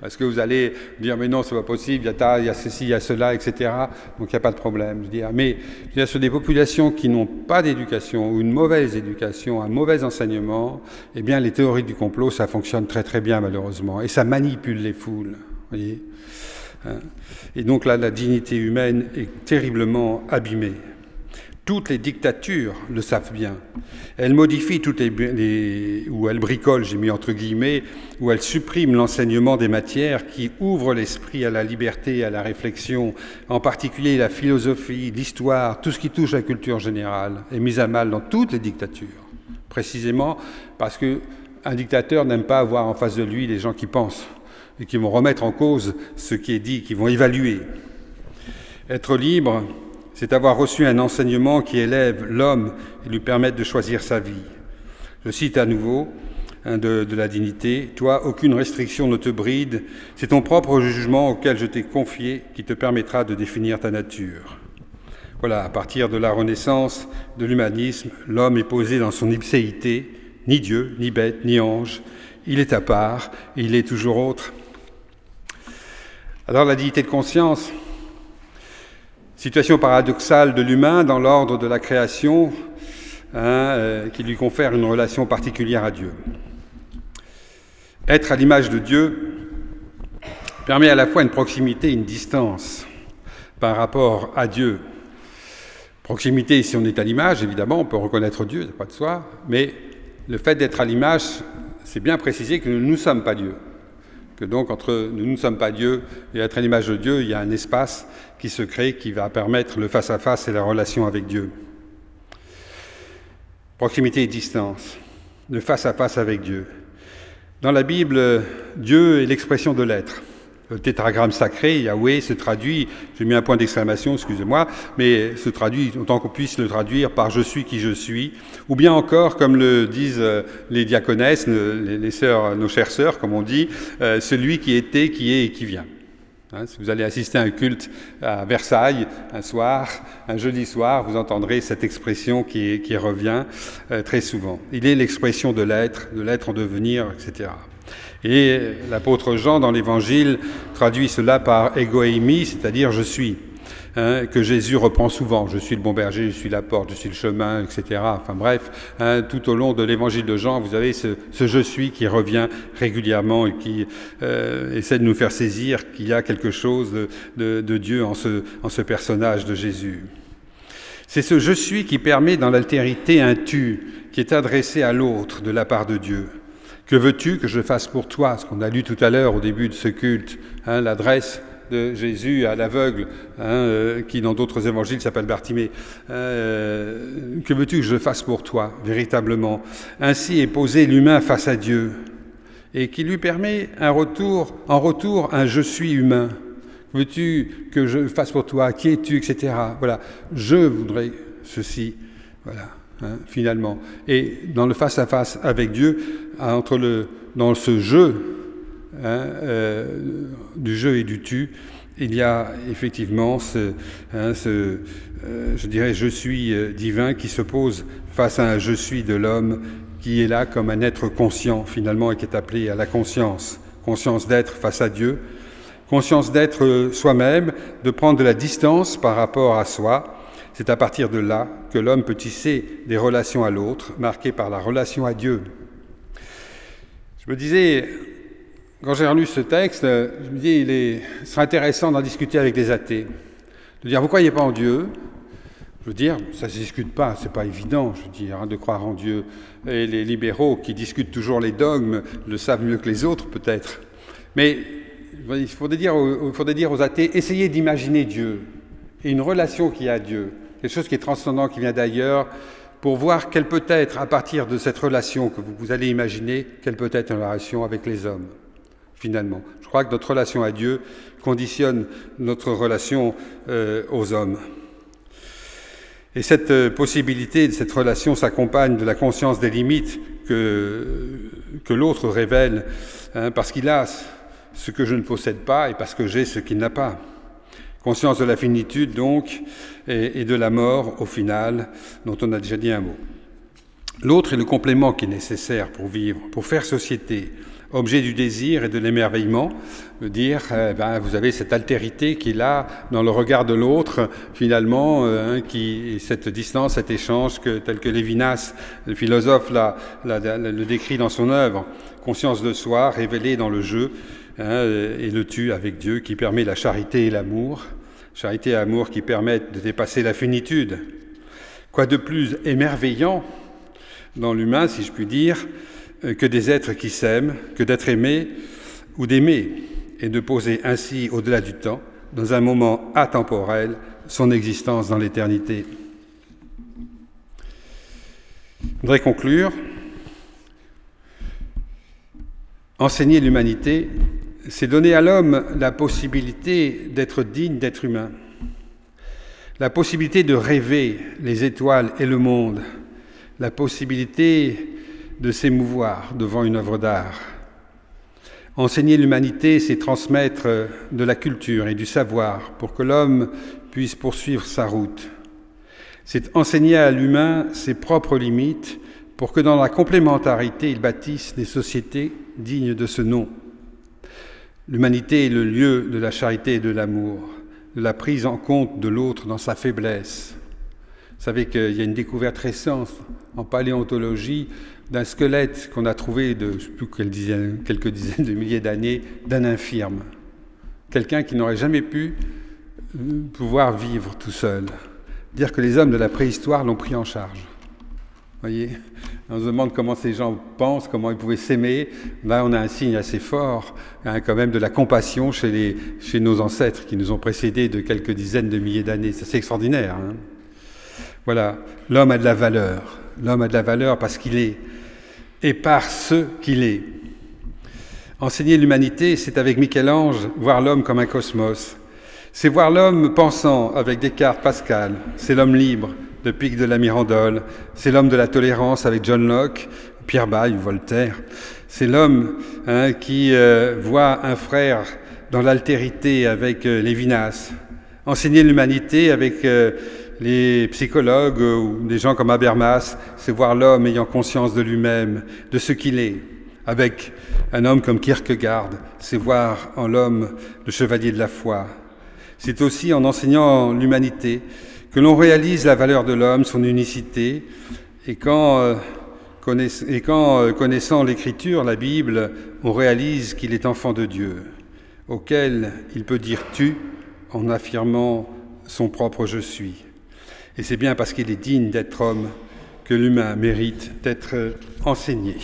Parce que vous allez dire, mais non, c'est pas possible, il y, a il y a ceci, il y a cela, etc. Donc il n'y a pas de problème. Mais sur des populations qui n'ont pas d'éducation ou une mauvaise éducation, un mauvais enseignement, eh bien, les théories du complot, ça fonctionne très très bien, malheureusement. Et ça manipule les foules. Voyez. Et donc là, la dignité humaine est terriblement abîmée. Toutes les dictatures le savent bien. Elles modifient toutes les, ou elles bricolent, j'ai mis entre guillemets, ou elles suppriment l'enseignement des matières qui ouvrent l'esprit à la liberté, à la réflexion, en particulier la philosophie, l'histoire, tout ce qui touche la culture générale, est mis à mal dans toutes les dictatures, précisément parce que un dictateur n'aime pas avoir en face de lui les gens qui pensent et qui vont remettre en cause ce qui est dit, qui vont évaluer. Être libre, c'est avoir reçu un enseignement qui élève l'homme et lui permet de choisir sa vie. Je cite à nouveau hein, de, de, la dignité, Toi, aucune restriction ne te bride, c'est ton propre jugement auquel je t'ai confié qui te permettra de définir ta nature. Voilà, à partir de la Renaissance, de l'humanisme, l'homme est posé dans son ipséité, ni Dieu, ni bête, ni ange, il est à part, il est toujours autre. Alors la dignité de conscience, situation paradoxale de l'humain dans l'ordre de la création, hein, euh, qui lui confère une relation particulière à Dieu. Être à l'image de Dieu permet à la fois une proximité et une distance par rapport à Dieu. Proximité, si on est à l'image, évidemment, on peut reconnaître Dieu, c'est pas de soi, mais le fait d'être à l'image, c'est bien précisé que nous ne sommes pas Dieu que donc entre nous ne sommes pas Dieu et être à l'image de Dieu, il y a un espace qui se crée qui va permettre le face-à-face et la relation avec Dieu. Proximité et distance, le face-à-face avec Dieu. Dans la Bible, Dieu est l'expression de l'être. Le tétragramme sacré, Yahweh, se traduit, j'ai mis un point d'exclamation, excusez-moi, mais se traduit autant qu'on puisse le traduire par je suis qui je suis, ou bien encore, comme le disent euh, les diaconesses, les, sœurs, nos chères sœurs, comme on dit, euh, celui qui était, qui est et qui vient. Hein, si vous allez assister à un culte à Versailles un soir, un jeudi soir, vous entendrez cette expression qui, revient euh, très souvent. Il est l'expression de l'être, de l'être en devenir, etc. Et l'apôtre Jean, dans l'Évangile, traduit cela par egoimi, c'est-à-dire je suis, hein, que Jésus reprend souvent. Je suis le bon berger, je suis la porte, je suis le chemin, etc. Enfin bref, hein, tout au long de l'Évangile de Jean, vous avez ce, je suis qui revient régulièrement et qui euh, essaie de nous faire saisir qu'il y a quelque chose de, Dieu en ce, en ce personnage de Jésus. C'est ce je suis qui permet dans l'altérité un tu qui est adressé à l'autre de la part de Dieu. Que veux-tu que je fasse pour toi? Ce qu'on a lu tout à l'heure au début de ce culte, hein, l'adresse de Jésus à l'aveugle, hein, euh, qui dans d'autres évangiles s'appelle Bartimée. Euh, que veux-tu que je fasse pour toi, véritablement? Ainsi est posé l'humain face à Dieu, et qui lui permet un retour, en retour un je suis humain. Veux-tu que je fasse pour toi? Qui es-tu? Etc. Voilà, je voudrais ceci. Voilà. Hein, finalement. Et dans le face-à-face avec Dieu, entre le, dans ce jeu hein, euh, du jeu et du tu, il y a effectivement ce, hein, euh, je dirais, je suis euh, divin qui se pose face à un je suis de l'homme qui est là comme un être conscient finalement et qui est appelé à la conscience, conscience d'être face à Dieu, conscience d'être soi-même, de prendre de la distance par rapport à soi, c'est à partir de là que l'homme peut tisser des relations à l'autre, marquées par la relation à Dieu. Je me disais, quand j'ai relu ce texte, je me dis, il est, serait intéressant d'en discuter avec des athées. De dire, vous croyez pas en Dieu? Je veux dire, ça ne se discute pas, c'est pas évident, je veux dire, hein, de croire en Dieu. Et les libéraux qui discutent toujours les dogmes le savent mieux que les autres, peut-être. Mais il dire, il faudrait dire aux athées, essayez d'imaginer Dieu et une relation qu'il y a à Dieu quelque chose qui est transcendant, qui vient d'ailleurs, pour voir quelle peut être, à partir de cette relation que vous, allez imaginer, quelle peut être une relation avec les hommes, finalement. Je crois que notre relation à Dieu conditionne notre relation euh, aux hommes. Et cette euh, possibilité, cette relation s'accompagne de la conscience des limites que, que l'autre révèle, hein, parce qu'il a ce que je ne possède pas et parce que j'ai ce qu'il n'a pas. Conscience de la finitude, donc, et, de la mort, au final, dont on a déjà dit un mot. L'autre est le complément qui est nécessaire pour vivre, pour faire société, objet du désir et de l'émerveillement, dire, eh ben, vous avez cette altérité qui est là dans le regard de l'autre, finalement, euh, hein, qui, cette distance, cet échange, que, tel que Lévinas, le philosophe, le décrit dans son œuvre, conscience de soi, révélée dans le jeu, hein, et le tue avec Dieu, qui permet la charité et l'amour, charité et amour qui permettent de dépasser la finitude. Quoi de plus émerveillant dans l'humain, si je puis dire, euh, que des êtres qui s'aiment, que d'être aimés ou d'aimer, et de poser ainsi au-delà du temps, dans un moment atemporel, son existence dans l'éternité. Je voudrais conclure. Enseigner l'humanité, c'est donner à l'homme la possibilité d'être digne d'être humain, la possibilité de rêver les étoiles et le monde, la possibilité de s'émouvoir devant une œuvre d'art. Enseigner l'humanité, c'est transmettre de la culture et du savoir pour que l'homme puisse poursuivre sa route. C'est enseigner à l'humain ses propres limites pour que dans la complémentarité, il bâtisse des sociétés dignes de ce nom. L'humanité est le lieu de la charité et de l'amour, de la prise en compte de l'autre dans sa faiblesse. Vous savez qu'il y a une découverte récente en paléontologie d'un squelette qu'on a trouvé de quelques dizaines de milliers d'années d'un infirme. Quelqu'un qui n'aurait jamais pu euh, pouvoir vivre tout seul. Dire que les hommes de la préhistoire l'ont pris en charge. Voyez On se demande comment ces gens pensent, comment ils pouvaient s'aimer. Là, on a un signe assez fort, hein, quand même, de la compassion chez, les, chez nos ancêtres qui nous ont précédés de quelques dizaines de milliers d'années. C'est extraordinaire. Hein. voilà, l'homme a de la valeur. L'homme a de la valeur parce qu'il est, et par ce qu'il est. Enseigner l'humanité, c'est avec Michel-Ange voir l'homme comme un cosmos. C'est voir l'homme pensant avec Descartes, Pascal. C'est l'homme libre de Pic de la Mirandole. C'est l'homme de la tolérance avec John Locke, Pierre Baille, Voltaire. C'est l'homme hein, qui euh, voit un frère dans l'altérité avec euh, Lévinas. Enseigner l'humanité avec euh, les psychologues ou des gens comme Habermas, c'est voir l'homme ayant conscience de lui-même, de ce qu'il est. Avec un homme comme Kierkegaard, c'est voir en l'homme le chevalier de la foi. C'est aussi en enseignant l'humanité que l'on réalise la valeur de l'homme, son unicité, et quand, euh, euh, connaissant l'Écriture, la Bible, on réalise qu'il est enfant de Dieu, auquel il peut dire tu en affirmant son propre je suis. Et c'est bien parce qu'il est digne d'être homme que l'humain mérite d'être enseigné.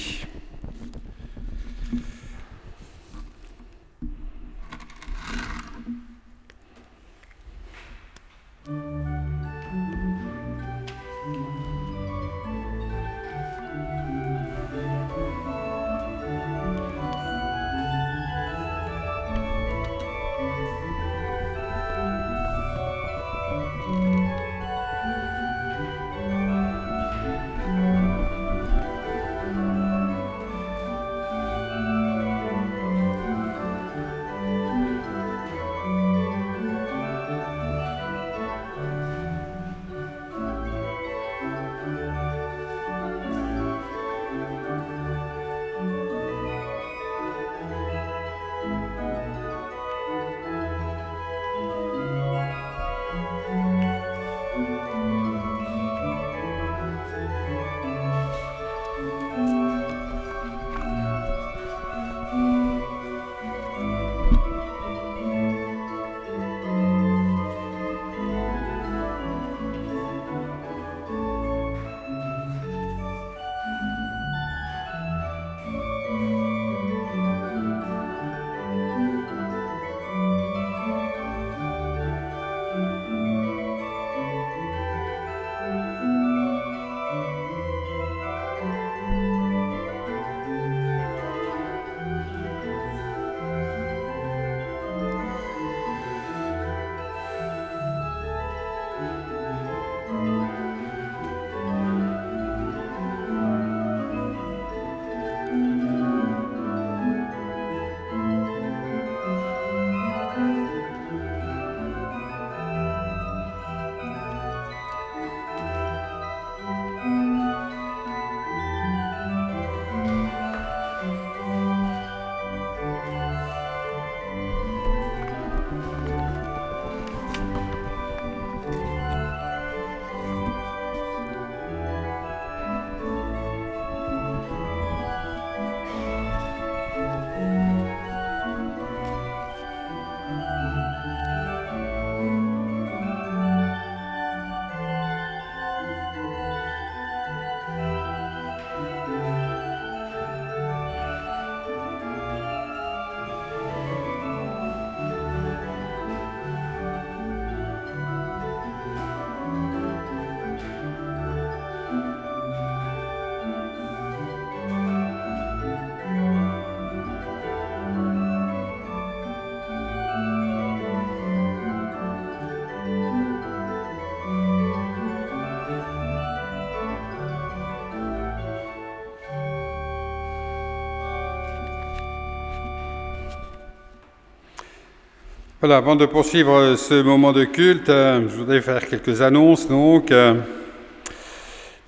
Voilà, avant de poursuivre ce moment de culte, euh, je voudrais faire quelques annonces. Donc, euh,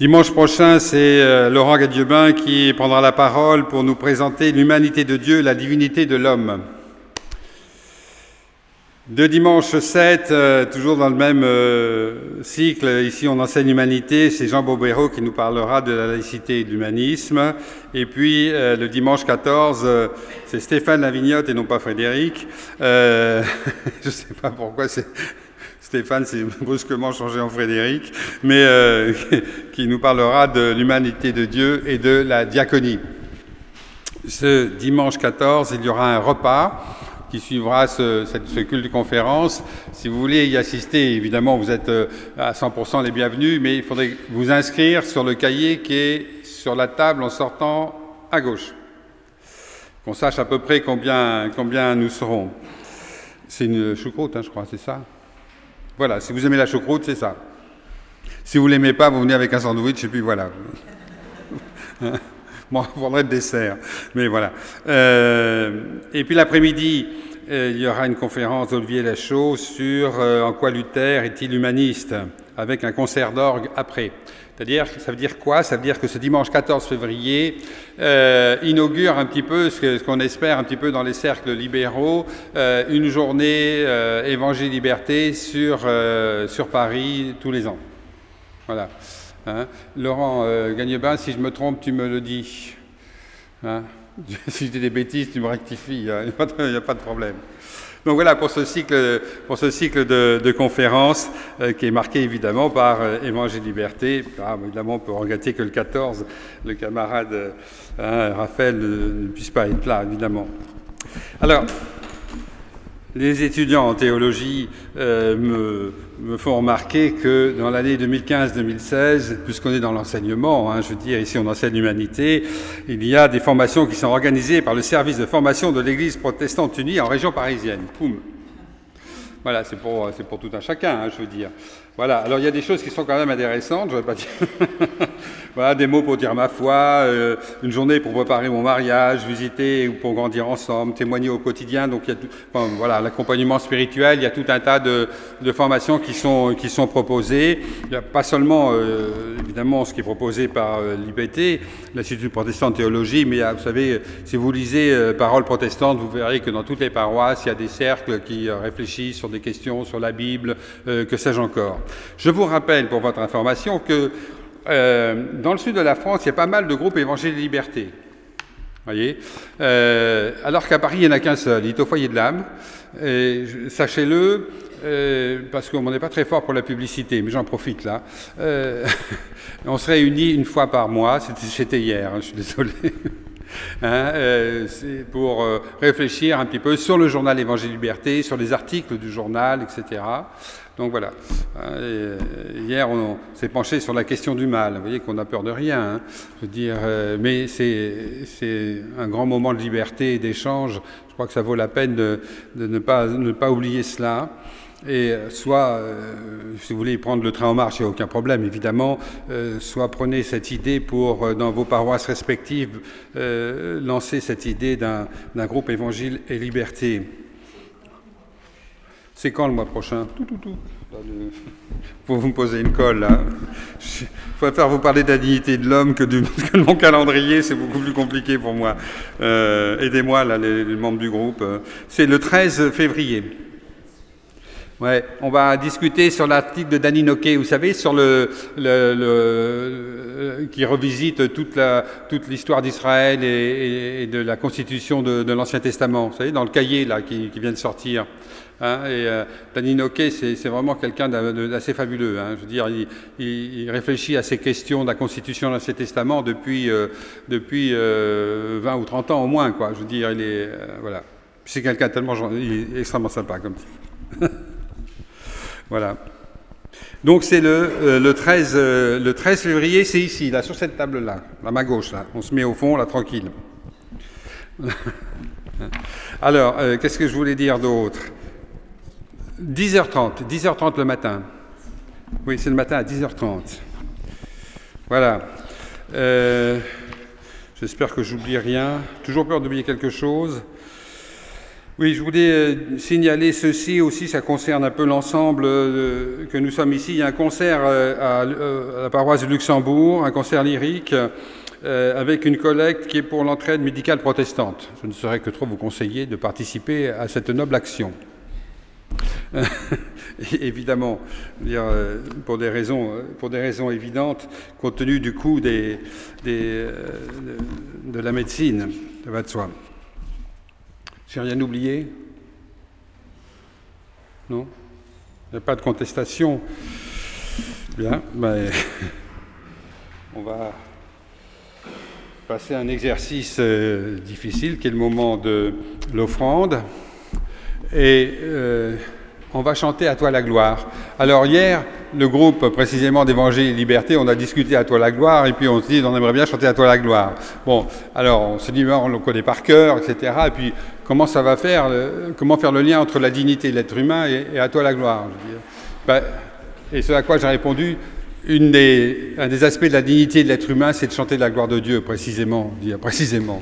dimanche prochain, c'est euh, Laurent Gadiebin qui prendra la parole pour nous présenter l'humanité de Dieu, la divinité de l'homme. De dimanche 7, euh, toujours dans le même euh, cycle, ici on enseigne l'humanité, c'est Jean Bobéro qui nous parlera de la laïcité et de l'humanisme. Et puis euh, le dimanche 14, c'est Stéphane Lavignotte et non pas Frédéric. je ne sais pas pourquoi c'est... Stéphane s'est brusquement changé en Frédéric, mais qui nous parlera de l'humanité de Dieu et de la diaconie. Ce dimanche 14, il y aura un repas qui suivra ce, ce, culte conférence. Si vous voulez y assister, évidemment, vous êtes euh, à 100% les bienvenus, mais il faudrait vous inscrire sur le cahier qui est sur la table en sortant à gauche. qu'on sache à peu près combien, combien nous serons. C'est une choucroute, hein, je crois, c'est ça? Voilà, si vous aimez la choucroute, c'est ça. Si vous l'aimez pas, vous venez avec un sandwich et puis voilà. bon, on prendrait le dessert, mais voilà. Euh, et puis l'après-midi, euh, il y aura une conférence d'Olivier Lachaud sur euh, en quoi Luther est-il humaniste, avec un concert d'orgue après. C'est-à-dire, ça veut dire quoi? Ça veut dire que ce dimanche 14 février inaugure un petit peu ce qu'on espère un petit peu dans les cercles libéraux, une journée euh, Évangile Liberté sur, sur Paris tous les ans. Voilà. Hein? Laurent euh, Gagnebin, si je me trompe, tu me le dis. Hein? Si je dis des bêtises, tu me rectifies, il n'y a, pas de problème. Donc voilà pour ce cycle, pour ce cycle de, conférences euh, qui est marqué évidemment par euh, Évangile Liberté. Ah, évidemment, on peut regretter que le 14, le camarade euh, hein, Raphaël ne, puisse pas être là, évidemment. Alors, les étudiants en théologie euh, me, font remarquer que dans l'année 2015-2016, puisqu'on est dans l'enseignement, hein, je veux dire, ici on enseigne l'humanité, il y a des formations qui sont organisées par le service de formation de l'Église protestante unie en région parisienne. Poum. Voilà, c'est pour, pour tout un chacun, hein, je veux dire. Voilà, alors il y a des choses qui sont quand même intéressantes, je ne vais pas dire. voilà, des mots pour dire ma foi, euh, une journée pour préparer mon mariage, visiter ou pour grandir ensemble, témoigner au quotidien. Donc il y a tout, bon, voilà, l'accompagnement spirituel, il y a tout un tas de, de, formations qui sont, qui sont proposées. Il n'y a pas seulement, euh, évidemment, ce qui est proposé par euh, l'Institut protestant de théologie, mais vous savez, si vous lisez euh, Paroles protestantes, vous verrez que dans toutes les paroisses, il y a des cercles qui euh, réfléchissent sur des questions, sur la Bible, euh, que sais-je encore. Je vous rappelle, pour votre information, que euh, dans le sud de la France, il y a pas mal de groupes Évangile et Liberté. Voyez euh, Alors qu'à Paris, il n'y en a qu'un seul, il est au foyer de l'âme. Sachez-le, euh, parce qu'on n'est pas très fort pour la publicité, mais j'en profite là. Euh, on se réunit une fois par mois, c'était hier, hein, je suis désolé. Hein, euh, pour euh, réfléchir un petit peu sur le journal Évangile Liberté, sur les articles du journal, etc. Donc voilà. Euh, hier, on, s'est penché sur la question du mal. Vous voyez qu'on n'a peur de rien. Hein. Je veux dire, euh, mais c'est un grand moment de liberté et d'échange. Je crois que ça vaut la peine de, ne, pas, ne pas oublier cela. Et soit, euh, si vous voulez prendre le train en marche, il n'y a aucun problème, évidemment, soit prenez cette idée pour, dans vos paroisses respectives, lancer cette idée d'un groupe Évangile et Liberté. C'est quand le mois prochain Tout, tout, tout. Vous me poser une colle, là. Je préfère vous parler de la dignité de l'homme que, du, que de mon calendrier, c'est beaucoup plus compliqué pour moi. Euh, Aidez-moi, là, les, les, membres du groupe. C'est le 13 février. Ouais, on va discuter sur l'article de Danny Noquet, vous savez, sur le, le, le, qui revisite toute toute l'histoire d'Israël et, et, de la constitution de, de l'Ancien Testament. Vous savez, dans le cahier là qui, qui vient de sortir. Hein, et euh, Danny Noquet, c'est vraiment quelqu'un d'assez fabuleux. Hein. Je veux dire, il, il, il, réfléchit à ces questions de la constitution de l'Ancien Testament depuis euh, depuis euh, 20 ou 30 ans au moins, quoi. Je veux dire, il est euh, voilà. C'est quelqu'un tellement il est extrêmement sympa comme. Voilà. Donc c'est le, euh, le, 13, euh, 13 février, c'est ici, là, sur cette table-là, à ma gauche, là. On se met au fond, là, tranquille. Alors, euh, qu'est-ce que je voulais dire d'autre? 10h30, 10h30 le matin. Oui, c'est le matin à 10h30. Voilà. Euh, J'espère que j'oublie rien. Toujours peur d'oublier quelque chose. Oui, je voulais euh, signaler ceci aussi, ça concerne un peu l'ensemble euh, que nous sommes ici. Il y a un concert euh, à, la paroisse de Luxembourg, un concert lyrique avec une collecte qui est pour l'entraide médicale protestante. Je ne saurais que trop vous conseiller de participer à cette noble action. évidemment, pour, des raisons, pour des raisons évidentes, compte tenu du coût des, des, de, de la médecine, ça va de soi. J'ai rien oublié Non? Il n'y a pas de contestation Bien, ben, on va passer à un exercice euh, difficile qui est le moment de l'offrande. Et euh, on va chanter à toi la gloire. Alors hier, le groupe précisément d'Évangile et Liberté, on a discuté à toi la gloire, et puis on se dit, on aimerait bien chanter à toi la gloire. Bon, alors on se dit, on le connaît par cœur, etc. Et puis comment ça va faire, comment faire le lien entre la dignité de l'être humain et, à toi la gloire ben, Et ce à quoi j'ai répondu, un des aspects de la dignité de l'être humain, c'est de chanter la gloire de Dieu, précisément. Dire précisément.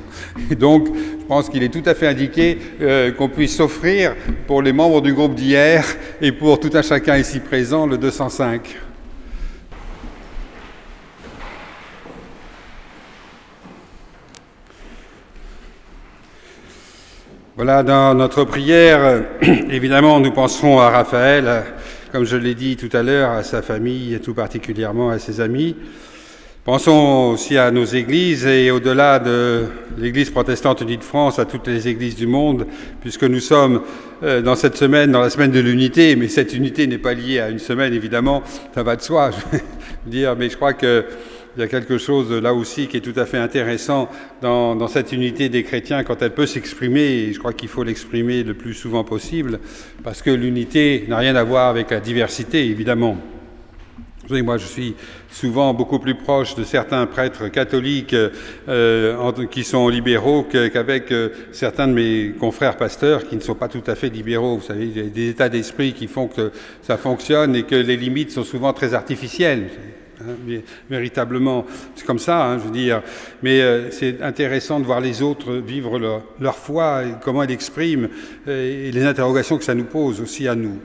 Et donc, je pense qu'il est tout à fait indiqué euh, qu'on puisse s'offrir pour les membres du groupe d'hier et pour tout un chacun ici présent le 205. Voilà, dans notre prière, évidemment, nous penserons à Raphaël, comme je l'ai dit tout à l'heure, à sa famille et tout particulièrement à ses amis. Pensons aussi à nos églises et au-delà de l'Église protestante unie de France, à toutes les églises du monde, puisque nous sommes euh, dans cette semaine, dans la semaine de l'unité, mais cette unité n'est pas liée à une semaine, évidemment, ça va de soi, je vais dire, mais je crois que il y a quelque chose là aussi qui est tout à fait intéressant dans, cette unité des chrétiens quand elle peut s'exprimer, et je crois qu'il faut l'exprimer le plus souvent possible, parce que l'unité n'a rien à voir avec la diversité, évidemment. Moi, je suis souvent beaucoup plus proche de certains prêtres catholiques euh, qui sont libéraux qu'avec euh, certains de mes confrères pasteurs qui ne sont pas tout à fait libéraux. Vous savez, il y a des états d'esprit qui font que ça fonctionne et que les limites sont souvent très artificielles. Hein, véritablement. C'est comme ça, hein, je veux dire. Mais euh, c'est intéressant de voir les autres vivre leur, foi, et comment elle expriment, et les interrogations que ça nous pose aussi à nous.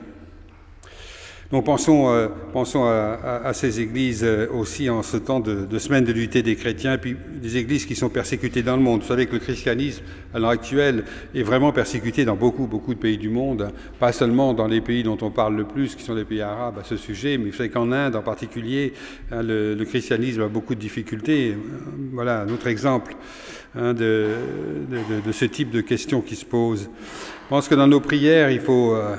Donc pensons, euh, pensons à, ces églises euh, aussi en ce temps de, semaine de l'unité des chrétiens, et puis des églises qui sont persécutées dans le monde. Vous savez que le christianisme, à l'heure actuelle, est vraiment persécuté dans beaucoup, beaucoup de pays du monde, pas seulement dans les pays dont on parle le plus, qui sont les pays arabes à ce sujet, mais vous savez qu'en Inde en particulier, hein, le, christianisme a beaucoup de difficultés. Voilà un autre exemple hein, de, de, ce type de questions qui se posent. Je pense que dans nos prières, il faut... Euh,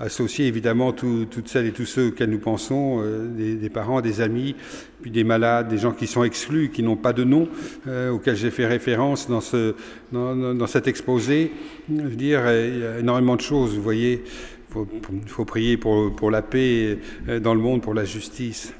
associer évidemment toutes celles et tous ceux auxquels nous pensons, euh, des, parents, des amis, puis des malades, des gens qui sont exclus, qui n'ont pas de nom, euh, auxquels j'ai fait référence dans, ce, dans, cet exposé. Je veux dire, il y a énormément de choses, vous voyez. Il faut, prier pour, pour la paix euh, dans le monde, pour la justice.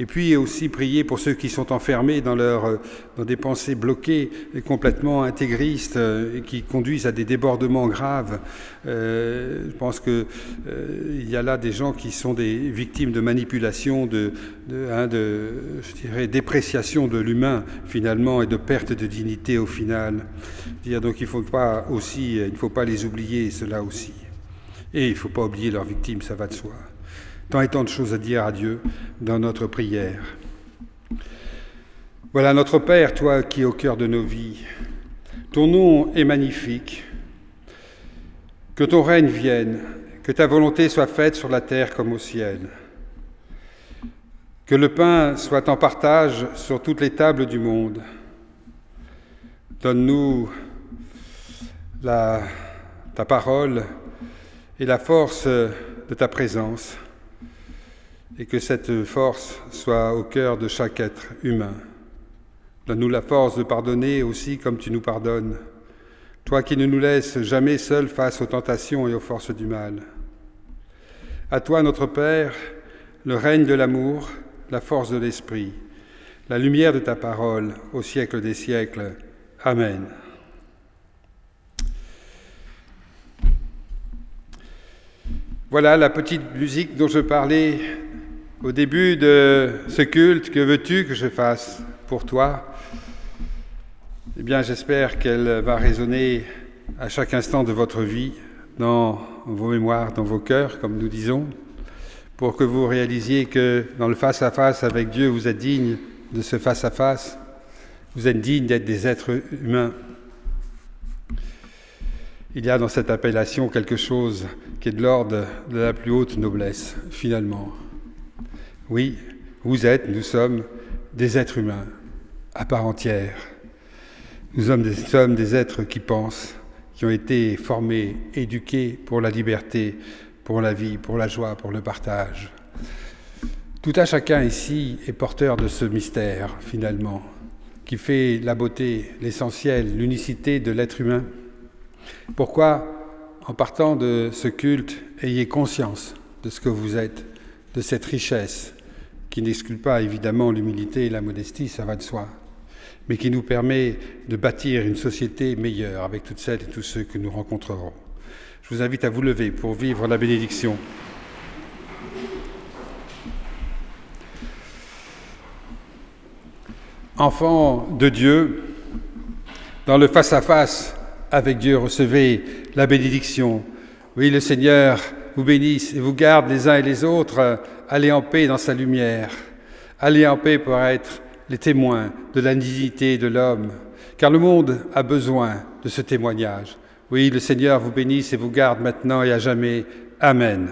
Et puis aussi prier pour ceux qui sont enfermés dans, leur, dans des pensées bloquées et complètement intégristes euh, et qui conduisent à des débordements graves. Euh, je pense qu'il euh, y a là des gens qui sont des victimes de manipulation, de, de, hein, de je dirais, dépréciation de l'humain finalement et de perte de dignité au final. Donc il faut pas aussi, il ne faut pas les oublier, cela aussi. Et il ne faut pas oublier leurs victimes, ça va de soi tant et tant de choses à dire à Dieu dans notre prière. Voilà notre Père, toi qui es au cœur de nos vies. Ton nom est magnifique. Que ton règne vienne, que ta volonté soit faite sur la terre comme au ciel. Que le pain soit en partage sur toutes les tables du monde. Donne-nous ta parole et la force de ta présence et que cette force soit au cœur de chaque être humain. Donne-nous la force de pardonner aussi comme tu nous pardonnes, toi qui ne nous laisses jamais seuls face aux tentations et aux forces du mal. À toi, notre Père, le règne de l'amour, la force de l'Esprit, la lumière de ta parole au siècle des siècles. Amen. Voilà la petite musique dont je parlais au début de ce culte, que veux-tu que je fasse pour toi? Eh bien, j'espère qu'elle va résonner à chaque instant de votre vie, dans vos mémoires, dans vos cœurs, comme nous disons, pour que vous réalisiez que dans le face-à-face avec Dieu, vous êtes digne de ce face-à-face, vous êtes digne d'être des êtres humains. Il y a dans cette appellation quelque chose qui est de l'ordre de la plus haute noblesse, finalement. Oui, vous êtes, nous sommes des êtres humains à part entière. Nous sommes des, êtres qui pensent, qui ont été formés, éduqués pour la liberté, pour la vie, pour la joie, pour le partage. Tout à chacun ici est porteur de ce mystère, finalement, qui fait la beauté, l'essentiel, l'unicité de l'être humain. Pourquoi, en partant de ce culte, ayez conscience de ce que vous êtes, de cette richesse qui n'exclut pas évidemment l'humilité et la modestie, ça va de soi, mais qui nous permet de bâtir une société meilleure avec toutes celles et tous ceux que nous rencontrerons. Je vous invite à vous lever pour vivre la bénédiction. Enfants de Dieu, dans le face-à-face avec Dieu, recevez la bénédiction. Oui, le Seigneur vous bénisse et vous garde les uns et les autres. Allez en paix dans sa lumière. Allez en paix pour être les témoins de la dignité de l'homme, car le monde a besoin de ce témoignage. Oui, le Seigneur vous bénisse et vous garde maintenant et à jamais. Amen.